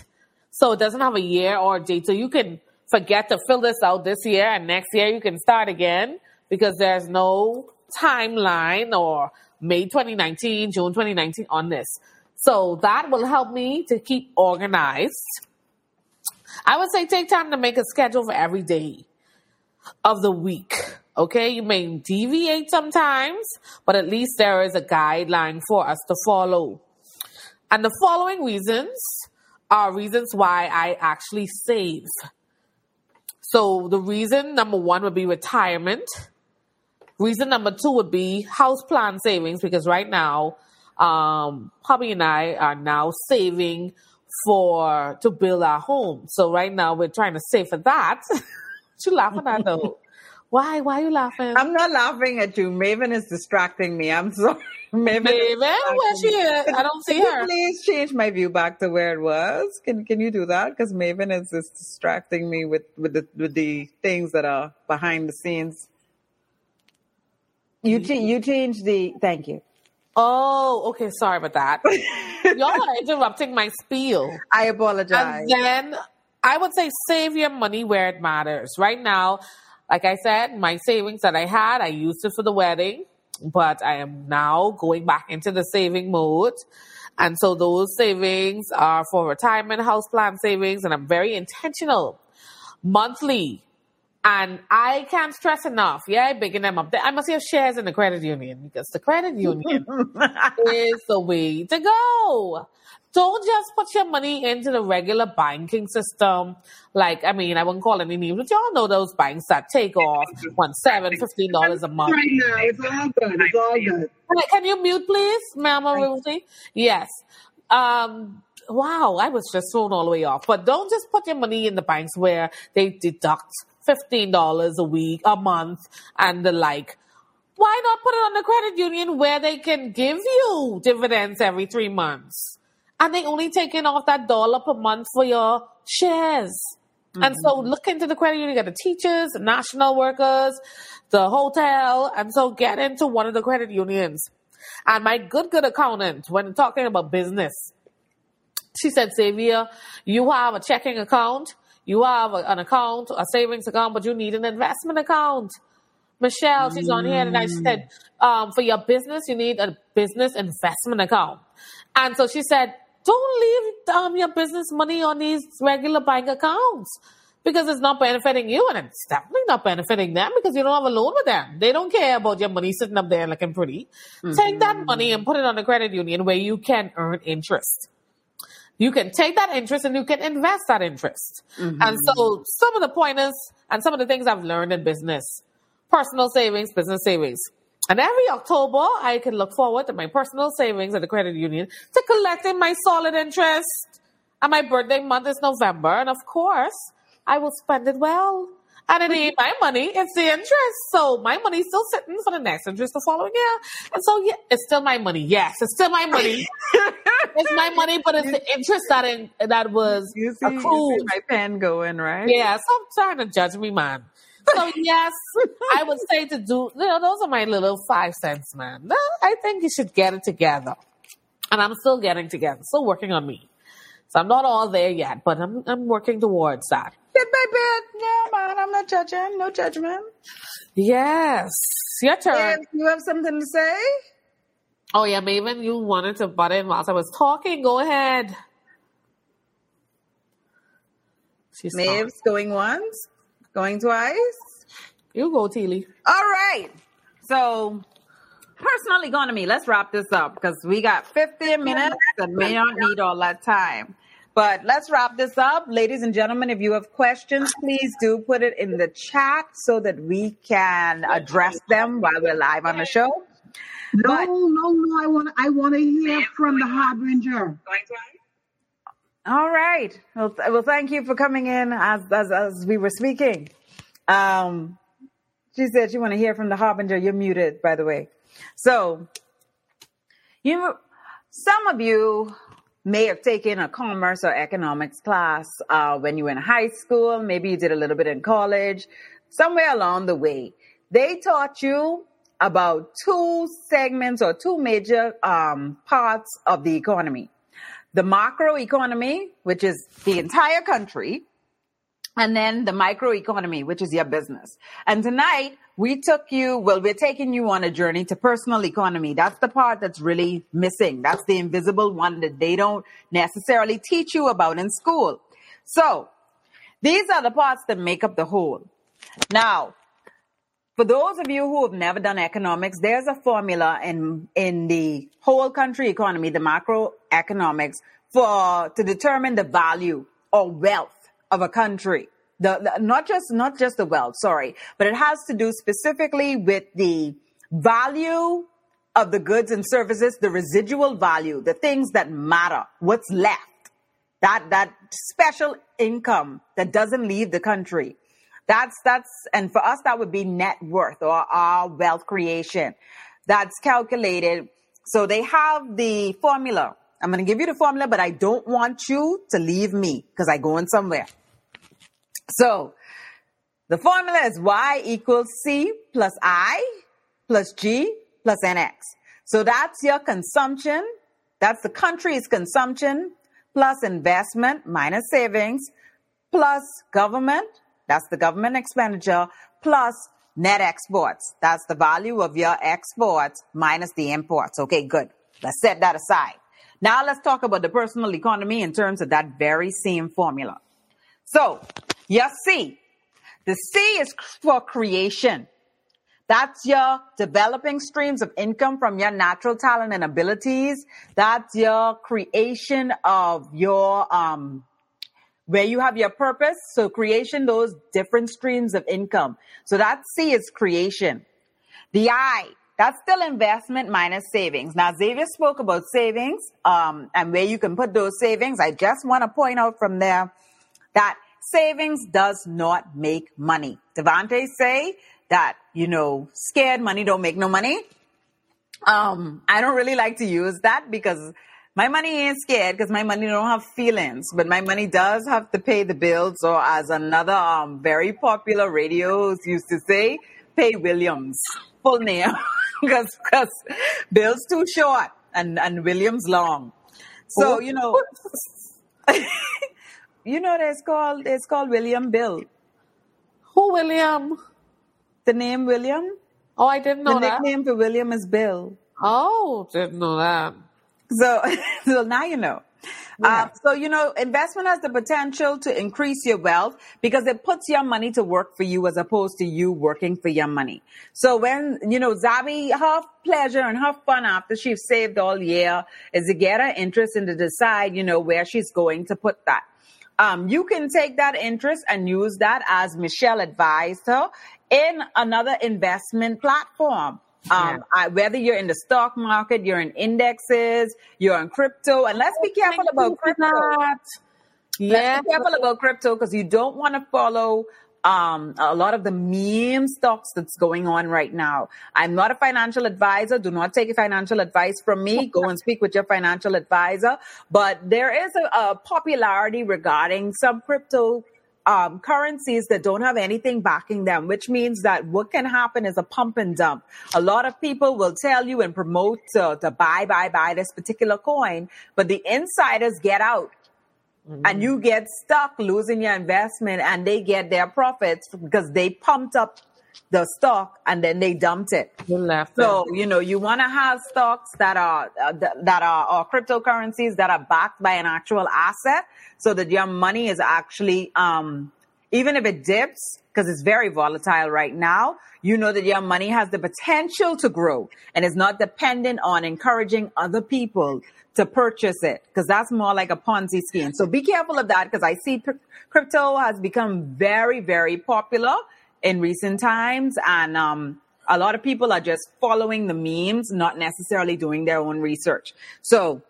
B: so it doesn't have a year or a date, so you can forget to fill this out this year, and next year you can start again because there's no timeline or May 2019, June 2019 on this. So that will help me to keep organized. I would say take time to make a schedule for every day of the week. Okay, you may deviate sometimes, but at least there is a guideline for us to follow. And the following reasons are reasons why I actually save. So the reason number one would be retirement. Reason number two would be house plan savings because right now, um, hubby and I are now saving for to build our home. So right now we're trying to save for that. you laughing at though? Why? Why are you laughing?
A: I'm not laughing at you. Maven is distracting me. I'm sorry. Maven,
B: Maven, where she is? I don't see
A: Can you
B: her.
A: please change my view back to where it was? Can Can you do that? Because Maven is just distracting me with with the with the things that are behind the scenes. You you change the. Thank you.
B: Oh, okay. Sorry about that. Y'all are interrupting my spiel.
A: I apologize.
B: And then I would say save your money where it matters. Right now, like I said, my savings that I had, I used it for the wedding, but I am now going back into the saving mode. And so those savings are for retirement house plan savings, and I'm very intentional monthly. And I can't stress enough. Yeah, I'm bigging them up. I must have shares in the credit union because the credit union is the way to go. Don't just put your money into the regular banking system. Like, I mean, I wouldn't call any names, but y'all know those banks that take off one seven, fifteen dollars a month.
C: Right now, it's all good. It's all good.
B: Can you mute, please, Mama Ruthie? Yes. Um, wow, I was just thrown all the way off. But don't just put your money in the banks where they deduct fifteen dollars a week, a month, and the like. Why not put it on the credit union where they can give you dividends every three months? And they only taking off that dollar per month for your shares. And so look into the credit union, you got the teachers, the national workers, the hotel, and so get into one of the credit unions. And my good, good accountant, when talking about business, she said, Xavier, you have a checking account, you have a- an account, a savings account, but you need an investment account. Michelle, she's on here, and I said, um, for your business, you need a business investment account. And so she said, don't leave um, your business money on these regular bank accounts because it's not benefiting you, and it's definitely not benefiting them because you don't have a loan with them. They don't care about your money sitting up there looking pretty. Take that money and put it on a credit union where you can earn interest you can take that interest and you can invest that interest. And so some of the pointers and some of the things I've learned in business, personal savings, business savings. And every October, I can look forward to my personal savings at the credit union to collecting my solid interest. And my birthday month is November. And of course, I will spend it well. And it ain't my money, it's the interest. So my money's still sitting for the next interest the following year. And so yeah, it's still my money. Yes, it's still my money. it's my money, but it's the interest that in, that was
A: You see, you
B: accrued.
A: see my pen going right.
B: Yeah, so I'm trying to judge me, man. So yes, I would say to do. You know, those are my little five cents, man. No, I think you should get it together, and I'm still getting together, still working on me. So I'm not all there yet, but I'm I'm working towards that.
A: Bit by bit. Yeah, man. I'm not judging. No judgment.
B: Yes, your turn.
A: You have something to say,
B: Oh yeah, Maven, you wanted to butt in whilst I was talking. Go ahead. She's.
A: Maeve's going once, going twice.
B: You go, Teely.
A: All right. So, personally, going to me, Let's wrap this up because we got 15 minutes and may not need all that time. But let's wrap this up. Ladies and gentlemen, if you have questions, please do put it in the chat so that we can address them while we're live on the show.
C: No,
A: But
C: no, no. I want I want to hear from the harbinger.
A: All right. Well, th- well, thank you for coming in as as, as we were speaking. Um, she said she want to hear from the harbinger. You're muted, by the way. So you, some of you may have taken a commerce or economics class uh, when you were in high school. Maybe you did a little bit in college. Somewhere along the way, they taught you about two segments or two major um, parts of the economy: the macro economy, which is the entire country, and then the microeconomy, which is your business. And tonight we took you, well, we're taking you on a journey to personal economy. That's the part that's really missing. That's the invisible one that they don't necessarily teach you about in school. So these are the parts that make up the whole. Now, for those of you who have never done economics, there's a formula in in the whole country economy, the macroeconomics, for to determine the value or wealth of a country. The, the not just not just the wealth, sorry, but it has to do specifically with the value of the goods and services, the residual value, the things that matter, what's left that that special income that doesn't leave the country that's that's and for us that would be net worth or our wealth creation. That's calculated. So they have the formula. I'm going to give you the formula but i don't want you to leave me because i go in somewhere. So the formula is y equals c plus i plus g plus nx so that's your consumption. That's the country's consumption plus investment minus savings plus government, that's the government expenditure, plus net exports. That's the value of your exports minus the imports. Okay, good. Let's set that aside. Now let's talk about the personal economy in terms of that very same formula. So, your C. The C is for creation. That's your developing streams of income from your natural talent and abilities. That's your creation of your, um, where you have your purpose. So creation, those different streams of income. So that C is creation. The I, that's still investment minus savings. Now, Xavier spoke about savings, um, and where you can put those savings. I just want to point out from there that savings does not make money. Devante say that, you know, scared money don't make no money. Um, I don't really like to use that because my money ain't scared because my money don't have feelings, but my money does have to pay the bills or as another, um, very popular radios used to say, pay Williams full name because, because Bill's too short and, and Williams long. So, you know, you know, it's called, it's called William Bill.
B: Who, William?
A: The name William,
B: Oh, I didn't
A: the
B: know that.
A: The nickname for William is Bill.
B: Oh, didn't know that.
A: So, so now you know.
B: Yeah.
A: Uh, so, you know, investment has the potential to increase your wealth because it puts your money to work for you as opposed to you working for your money. So when, you know, Zabi, her pleasure and her fun after she's saved all year is to get her interest and to decide, you know, where she's going to put that. Um, you can take that interest and use that as Michelle advised her in another investment platform. Um, I, whether you're in the stock market, you're in indexes, you're in crypto, and let's be careful about crypto.
B: Yeah.
A: Let's be careful about crypto because you don't want to follow um, a lot of the meme stocks that's going on right now. I'm not a financial advisor. Do not take financial advice from me. Go and speak with your financial advisor. But there is a, a popularity regarding some crypto um, currencies that don't have anything backing them, which means that what can happen is a pump and dump. A lot of people will tell you and promote to, to buy, buy, buy this particular coin, but the insiders get out and you get stuck losing your investment and they get their profits because they pumped up the stock and then they dumped it. So, you know, you want to have stocks that are, uh, th- that are, or cryptocurrencies that are backed by an actual asset so that your money is actually, um, even if it dips, because it's very volatile right now, you know that your money has the potential to grow and is not dependent on encouraging other people to purchase it because that's more like a Ponzi scheme. So be careful of that because I see crypto has become very, very popular in recent times and, um, a lot of people are just following the memes, not necessarily doing their own research. So,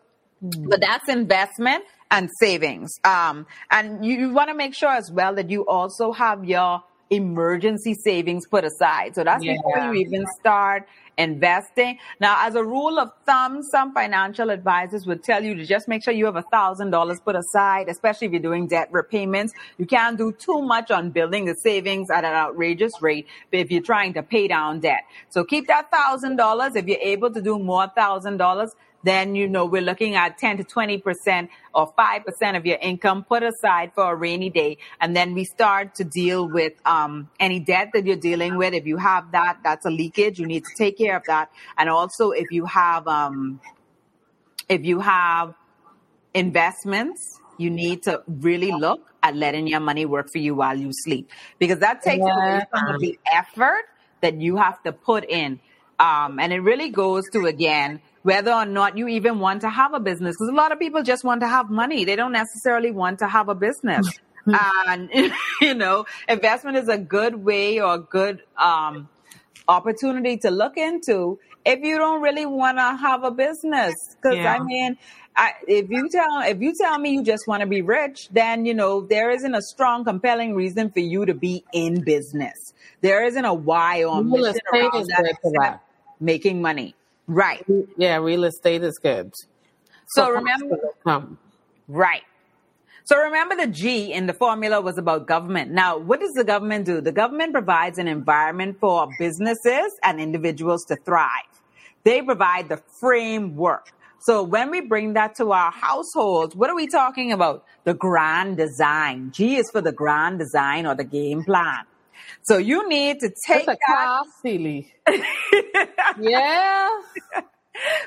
A: but that's investment and savings. Um, and you, you want to make sure as well that you also have your emergency savings put aside. So that's yeah. before you even start investing. Now, as a rule of thumb, some financial advisors would tell you to just make sure you have a thousand dollars put aside, especially if you're doing debt repayments. You can't do too much on building the savings at an outrageous rate if you're trying to pay down debt. So keep that thousand dollars. If you're able to do more thousand dollars, then you know we're looking at 10 to 20% or 5% of your income put aside for a rainy day. And then we start to deal with um, any debt that you're dealing with. If you have that, that's a leakage. You need to take care of that. And also if you have, um, if you have investments, you need to really look at letting your money work for you while you sleep because that takes yeah. away some of the effort that you have to put in. Um, and it really goes to again, whether or not you even want to have a business. Because a lot of people just want to have money. They don't necessarily want to have a business. and, you know, investment is a good way or a good, um, opportunity to look into if you don't really want to have a business. Cause yeah. I mean, I, if you tell if you tell me you just want to be rich, then you know there isn't a strong, compelling reason for you to be in business. There isn't a why or mission around that making money. Right.
B: Yeah, real estate is good.
A: So, so remember, um, right. So remember the G in the formula was about government. Now, what does the government do? The government provides an environment for businesses and individuals to thrive. They provide the framework. So when we bring that to our households, what are we talking about? The grand design. G is for the grand design or the game plan. So you need to take
B: That's a
A: that.
B: silly. yeah.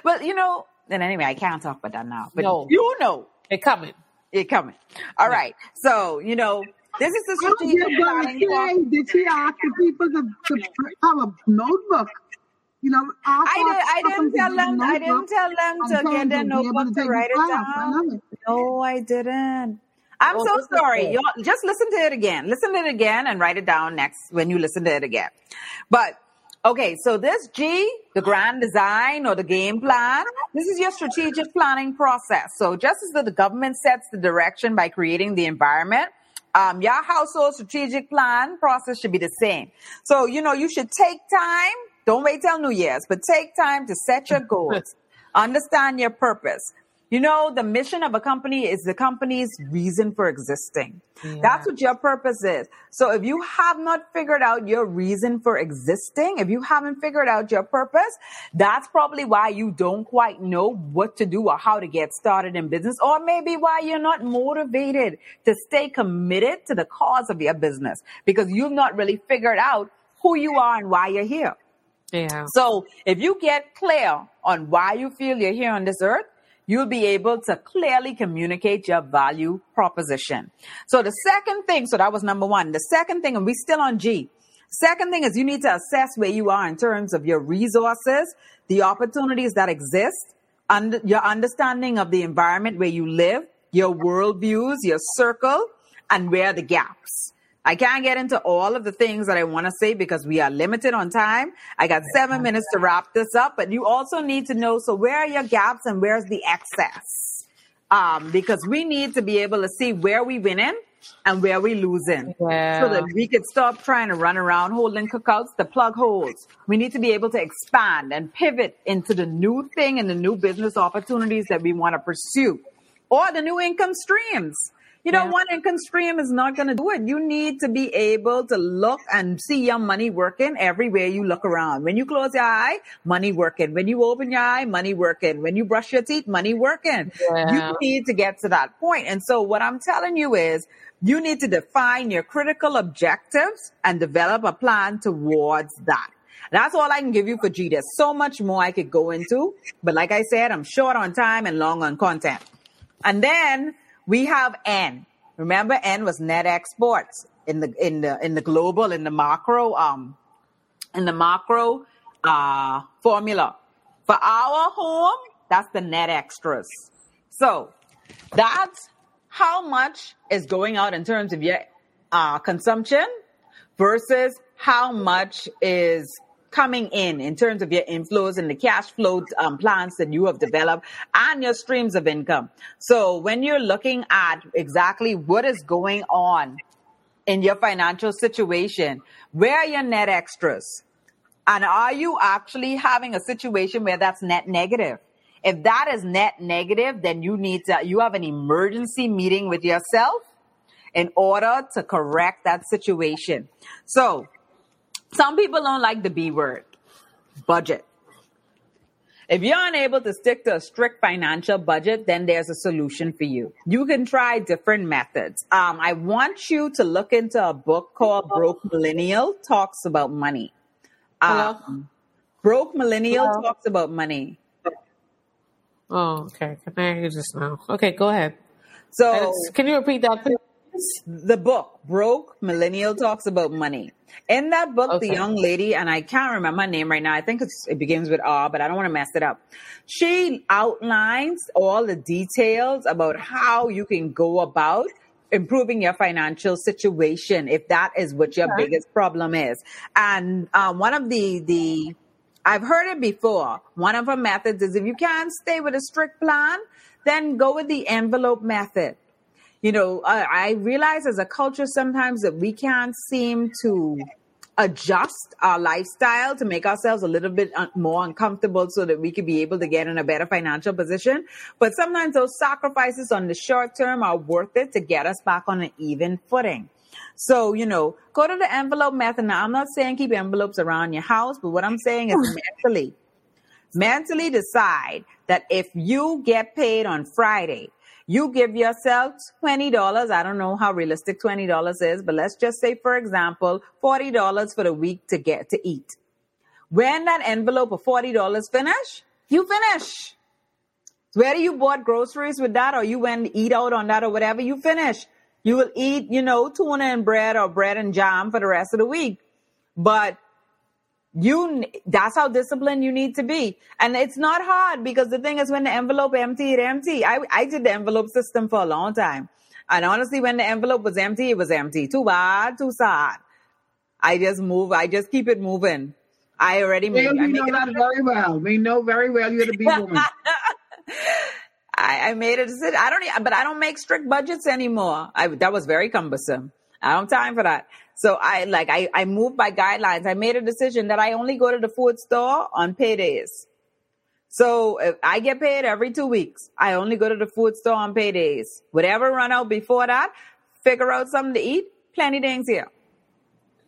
A: well, you know, and anyway, I can't talk about that now. But no. you know.
B: It coming.
A: It coming. All yeah. right. So, you know, this is the strategic planning.
C: Say, did she ask the people to, to have a notebook? You know,
A: I, did, I didn't tell them. I didn't tell them to get their notebook to write it down. No, I didn't. I'm so sorry. you just listen to it again. Listen to it again and write it down next when you listen to it again. But okay, so this G, the grand design or the game plan, this is your strategic planning process. So just as the government sets the direction by creating the environment, um, your household strategic plan process should be the same. So, you know, you should take time. Don't wait till New Year's, but take time to set your goals. Understand your purpose. You know, the mission of a company is the company's reason for existing. Yeah. That's what your purpose is. So if you have not figured out your reason for existing, if you haven't figured out your purpose, that's probably why you don't quite know what to do or how to get started in business, or maybe why you're not motivated to stay committed to the cause of your business because you've not really figured out who you are and why you're here.
B: Yeah.
A: So if you get clear on why you feel you're here on this earth, you'll be able to clearly communicate your value proposition. So the second thing, so that was number one. The second thing, and we still on G. Second thing is you need to assess where you are in terms of your resources, the opportunities that exist, and your understanding of the environment where you live, your worldviews, your circle, and where the gaps. I can't get into all of the things that I want to say because we are limited on time. I got seven minutes to wrap this up, but you also need to know, so where are your gaps and where's the excess? Um, because we need to be able to see where we win in and where we losing yeah. so that we could stop trying to run around holding cookouts to plug holes. We need to be able to expand and pivot into the new thing and the new business opportunities that we want to pursue or the new income streams. You know, yeah. one income stream is not going to do it. You need to be able to look and see your money working everywhere you look around. When you close your eye, money working. When you open your eye, money working. When you brush your teeth, money working. Yeah. You need to get to that point. And so what I'm telling you is you need to define your critical objectives and develop a plan towards that. That's all I can give you for G. There's so much more I could go into, but like I said, I'm short on time and long on content. And then we have N. Remember, N was net exports. in the in the in the global in the macro um in the macro uh formula. For our home, that's the net extras. So that's how much is going out in terms of your uh, consumption versus how much is coming in in terms of your inflows and the cash flow um, plans that you have developed and your streams of income. So when you're looking at exactly what is going on in your financial situation, where are your net extras? And are you actually having a situation where that's net negative? If that is net negative, then you need to, you have an emergency meeting with yourself in order to correct that situation. So some people don't like the B word, budget. If you're unable to stick to a strict financial budget, then there's a solution for you. You can try different methods. Um, I want you to look into a book called Broke Millennial Talks About Money. Um, Broke Millennial
B: Hello?
A: Talks About Money.
B: Oh, okay. Can I hear you just now? Okay, go ahead.
A: So
B: Can you repeat that, please?
A: The book broke millennial talks about money in that book the young lady and i can't remember her name right now i think it's, it begins with r but i don't want to mess it up she outlines all the details about how you can go about improving your financial situation if that is what your
B: Okay.
A: biggest problem is and um, one of the the I've heard it before. One of her methods is if you can't stay with a strict plan, then go with the envelope method. You know, I, I realize as a culture sometimes that we can't seem to adjust our lifestyle to make ourselves a little bit un- more uncomfortable so that we could be able to get in a better financial position. But sometimes those sacrifices on the short term are worth it to get us back on an even footing. So, you know, go to the envelope method. Now, I'm not saying keep envelopes around your house, but what I'm saying is mentally, mentally decide that if you get paid on Friday, you give yourself $20. I don't know how realistic $20 is, but let's just say, for example, $40 for the week to get to eat. When that envelope of $40 finish, you finish. Whether you bought groceries with that or you went eat out on that or whatever, you finish. You will eat, you know, tuna and bread or bread and jam for the rest of the week. But you, that's how disciplined you need to be. And it's not hard because the thing is when the envelope empty, it empty. I, I did the envelope system for a long time. And honestly, when the envelope was empty, it was empty. Too bad, too sad. I just move, I just keep it moving. I already made,
C: Well,
A: I
C: we know
A: it
C: that very well. We know very well you're the big woman.
A: I, I made a decision. I don't, but I don't make strict budgets anymore. I, that was very cumbersome. I don't have time for that. So I like, I, I moved by guidelines. I made a decision that I only go to the food store on paydays. So if I get paid every two weeks, I only go to the food store on paydays. Whatever run out before that, figure out something to eat. Plenty things here.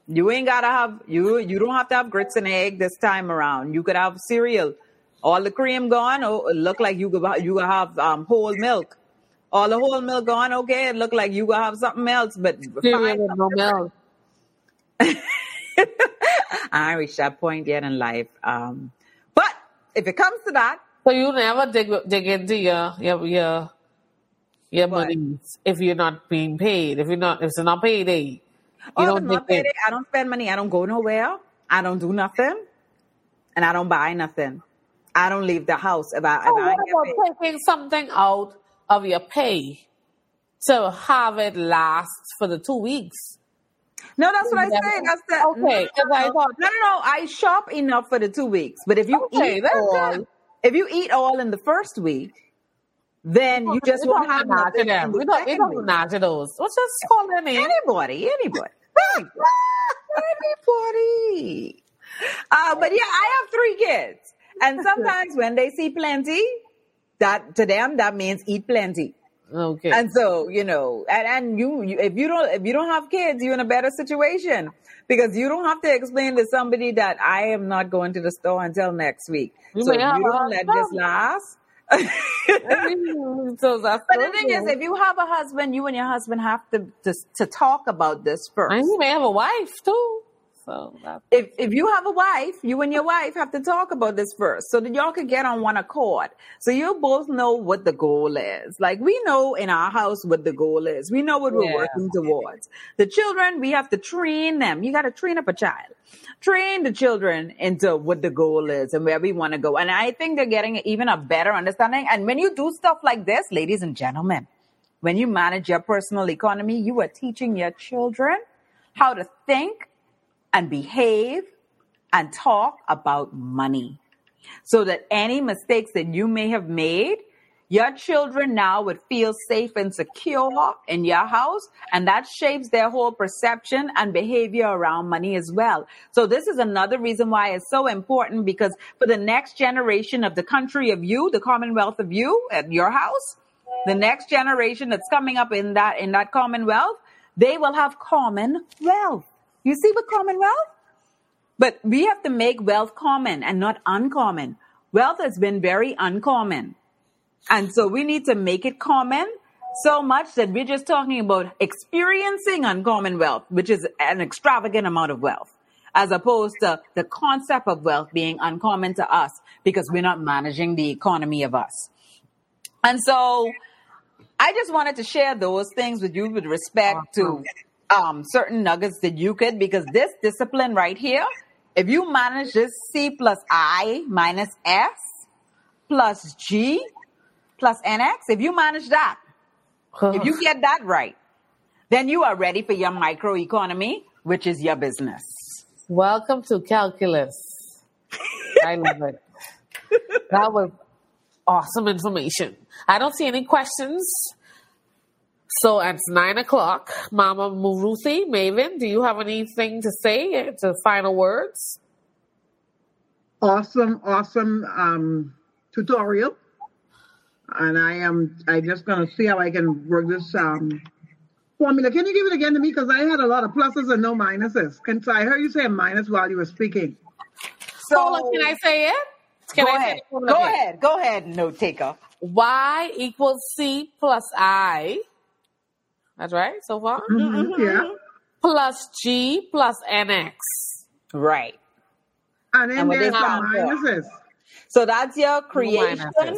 A: You ain't gotta have you. You don't have to have grits and egg this time around. You could have cereal. All the cream gone. Oh, it look like you could you could have um, whole milk. All the whole milk gone. Okay, it look like you could have something else. But
B: Cereal with no milk.
A: I reached that point yet in life. Um, but if it comes to that,
B: So you never dig dig into your your your your money if you're not being paid. If you're not if it's not payday,
A: oh,
B: don't
A: not payday, I don't spend money. I don't go nowhere. I don't do nothing, and I don't buy nothing. I don't leave the house if I if
B: So
A: I get paid.
B: about taking something out of your pay to have it last for the two weeks?
A: No, that's what I say. That's the
B: Okay,
A: no,
B: I
A: no,
B: thought-
A: no, no, no. I shop enough for the two weeks, but if you
B: Okay,
A: eat all,
B: good.
A: if you eat all in the first week, then you just won't have nothing
B: them. We don't we don't those. What's just call them?
A: Anybody, anybody, anybody, anybody. Uh, but yeah, I have three kids, and sometimes when they see plenty, that to them that means eat plenty.
B: Okay.
A: And so, you know, and, and you, you, if you don't, if you don't have kids, you're in a better situation because you don't have to explain to somebody that I am not going to the store until next week.
B: You
A: so you don't let this last.
B: so that's
A: But the thing is, if you have a husband, you and your husband have to to, to talk about this first.
B: and you may have a wife too. So
A: if if you have a wife, you and your wife have to talk about this first so that y'all can get on one accord. So you both know what the goal is. Like we know in our house what the goal is. We know what we're
B: Yeah.
A: working towards. The children, we have to train them. You got to train up a child. Train the children into what the goal is and where we want to go. And I think they're getting even a better understanding. And when you do stuff like this, ladies and gentlemen, when you manage your personal economy, you are teaching your children how to think and behave and talk about money so that any mistakes that you may have made, your children now would feel safe and secure in your house, and that shapes their whole perception and behavior around money as well. So, this is another reason why it's so important because for the next generation of the country of you, the Commonwealth of you at your house, the next generation that's coming up in that in that Commonwealth, they will have common wealth. You see what Commonwealth? But we have to make wealth common and not uncommon. Wealth has been very uncommon. And so we need to make it common so much that we're just talking about experiencing uncommon wealth, which is an extravagant amount of wealth, as opposed to the concept of wealth being uncommon to us because we're not managing the economy of us. And so I just wanted to share those things with you with respect to um, certain nuggets that you could, because this discipline right here, if you manage this C plus I minus S plus G plus NX, if you manage that, if you get that right, then you are ready for your microeconomy, which is your business.
B: Welcome to calculus. I love it. That was awesome information. I don't see any questions. So it's nine o'clock. Mama Muruthi, Maven, do you have anything to say to final words?
C: Awesome, awesome um, tutorial. And I am I just gonna see how I can work this um, formula. Can you give it again to me? Because I had a lot of pluses and no minuses. Can so I heard you say a minus while you were speaking.
A: So
B: Hold can I say it? Can
A: go
B: I say
A: ahead.
B: it?
A: Go ahead. Go ahead, note taker.
B: Y equals C plus I. That's right so far.
C: Mhm, Yeah. Mm-hmm.
B: Plus G plus NX.
A: Right.
C: And then
A: And what
C: there's some minuses.
A: So that's your creation,
B: minuses.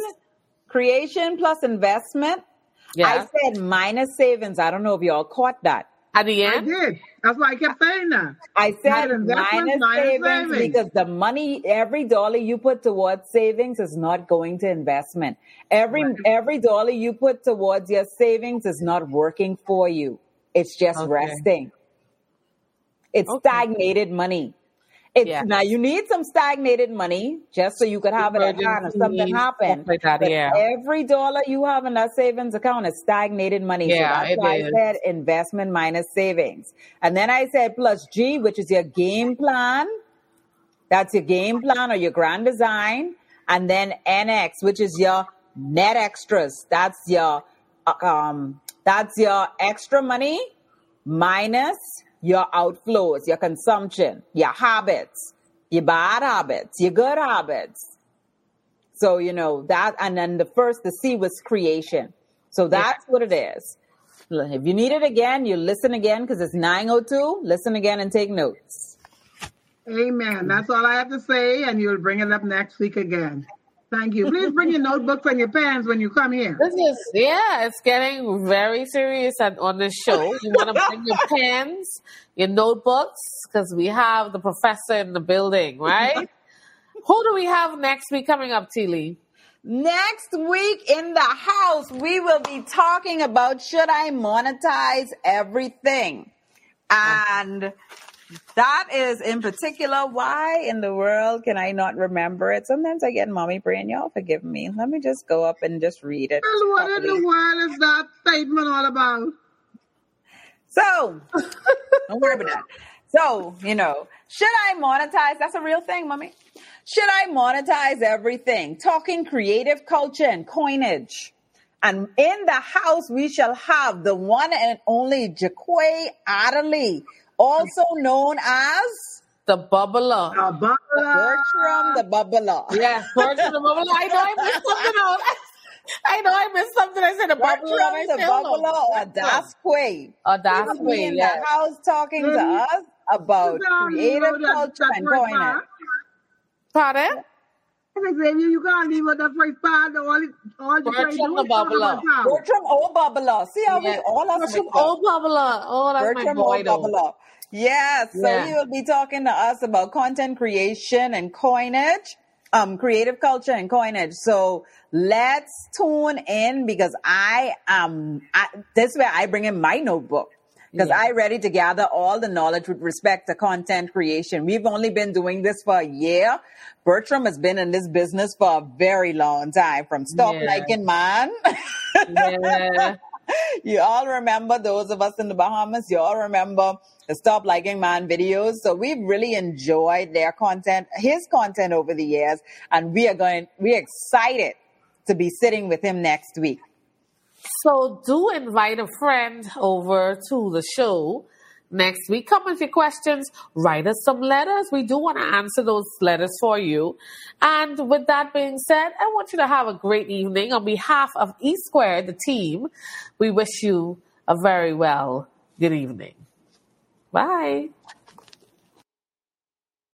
A: creation plus investment.
B: Yeah.
A: I said minus savings. I don't know if y'all caught that.
B: At the
C: I
B: end,
C: did. That's why I kept saying that.
A: I said
C: Minus
A: minus savings
C: savings.
A: because the money, every dollar you put towards savings is not going to investment. Every
C: Right.
A: every dollar you put towards your savings is not working for you. It's just
B: Okay.
A: resting. It's
B: Okay.
A: stagnated money. It's
B: Yeah.
A: now you need some stagnated money just so you could have it at hand if something
B: stuff like that,
A: But
B: yeah.
A: every dollar you have in that savings account is stagnated money.
B: Yeah,
A: so that's why
B: is.
A: I said investment minus savings. And then I said plus G, which is your game plan. That's your game plan or your grand design. And then NX, which is your net extras. That's your uh, um that's your extra money minus your outflows, your consumption, your habits, your bad habits, your good habits. So, you know, that, and then the first, the C was creation. So that's what it is. If you need it again, you listen again because it's 902. Listen again and take notes.
C: Amen. That's all I have to say, and you'll bring it up next week again. Thank you. Please bring your notebooks and your pens when you come here.
B: this is yeah, it's getting very serious at, on this show. You want to bring your pens, your notebooks, because we have the professor in the building, right? Who do we have next week coming up, Tilly?
A: Next week in the house, we will be talking about should I monetize everything? Oh. And that is in particular why in the world can I not remember it? Sometimes I get mommy brain. Y'all forgive me. Let me just go up and just read it.
C: What in the world is that statement all about?
A: So, don't worry about that. So, you know, should I monetize? That's a real thing, mommy. Should I monetize everything? Talking creative culture and coinage. And in the house, we shall have the one and only Jaquay Adderley, also known as
B: The bubbler.
C: A bubble.
A: Bertram the Bubbler.
B: Yes, Bertram the bubbler. I know I missed something out. I know I missed something. I said the bubbler. I
A: the
B: still.
A: Bubbler or Das Quay.
B: That's
A: He
B: way,
A: in
B: yeah.
A: the house talking to
C: Mhm.
A: us about
C: You
A: creative culture and
C: first
A: coinage.
C: part.
B: Pardon?
C: I said, Xavier, you can't leave out that first part. All, it, all you try to
B: Bertram
C: do
B: the Bubbler.
A: Bertram O. Bubbler. See how we
B: Yeah.
A: all us
B: Bertram
A: mix up.
B: O. Bubbler. Oh, that's my
A: Bertram
B: boy
A: O. Bubbler. Yes, so
B: Yeah.
A: he will be talking to us about content creation and coinage, um, creative culture and coinage. So let's tune in because I um I, this is where I bring in my notebook because
B: Yeah.
A: I ready to gather all the knowledge with respect to content creation. We've only been doing this for a year. Bertram has been in this business for a very long time, from Stop
B: Yeah.
A: Liking Man.
B: Yeah.
A: you all remember those of us in the Bahamas, you all remember the Stop Liking Man videos. So we've really enjoyed their content, his content over the years, and we are going, we're excited to be sitting with him next week.
B: So do invite a friend over to the show next week. Come with your questions. Write us some letters. We do want to answer those letters for you. And with that being said, I want you to have a great evening. On behalf of E Squared, the team, we wish you a very well good evening. Bye.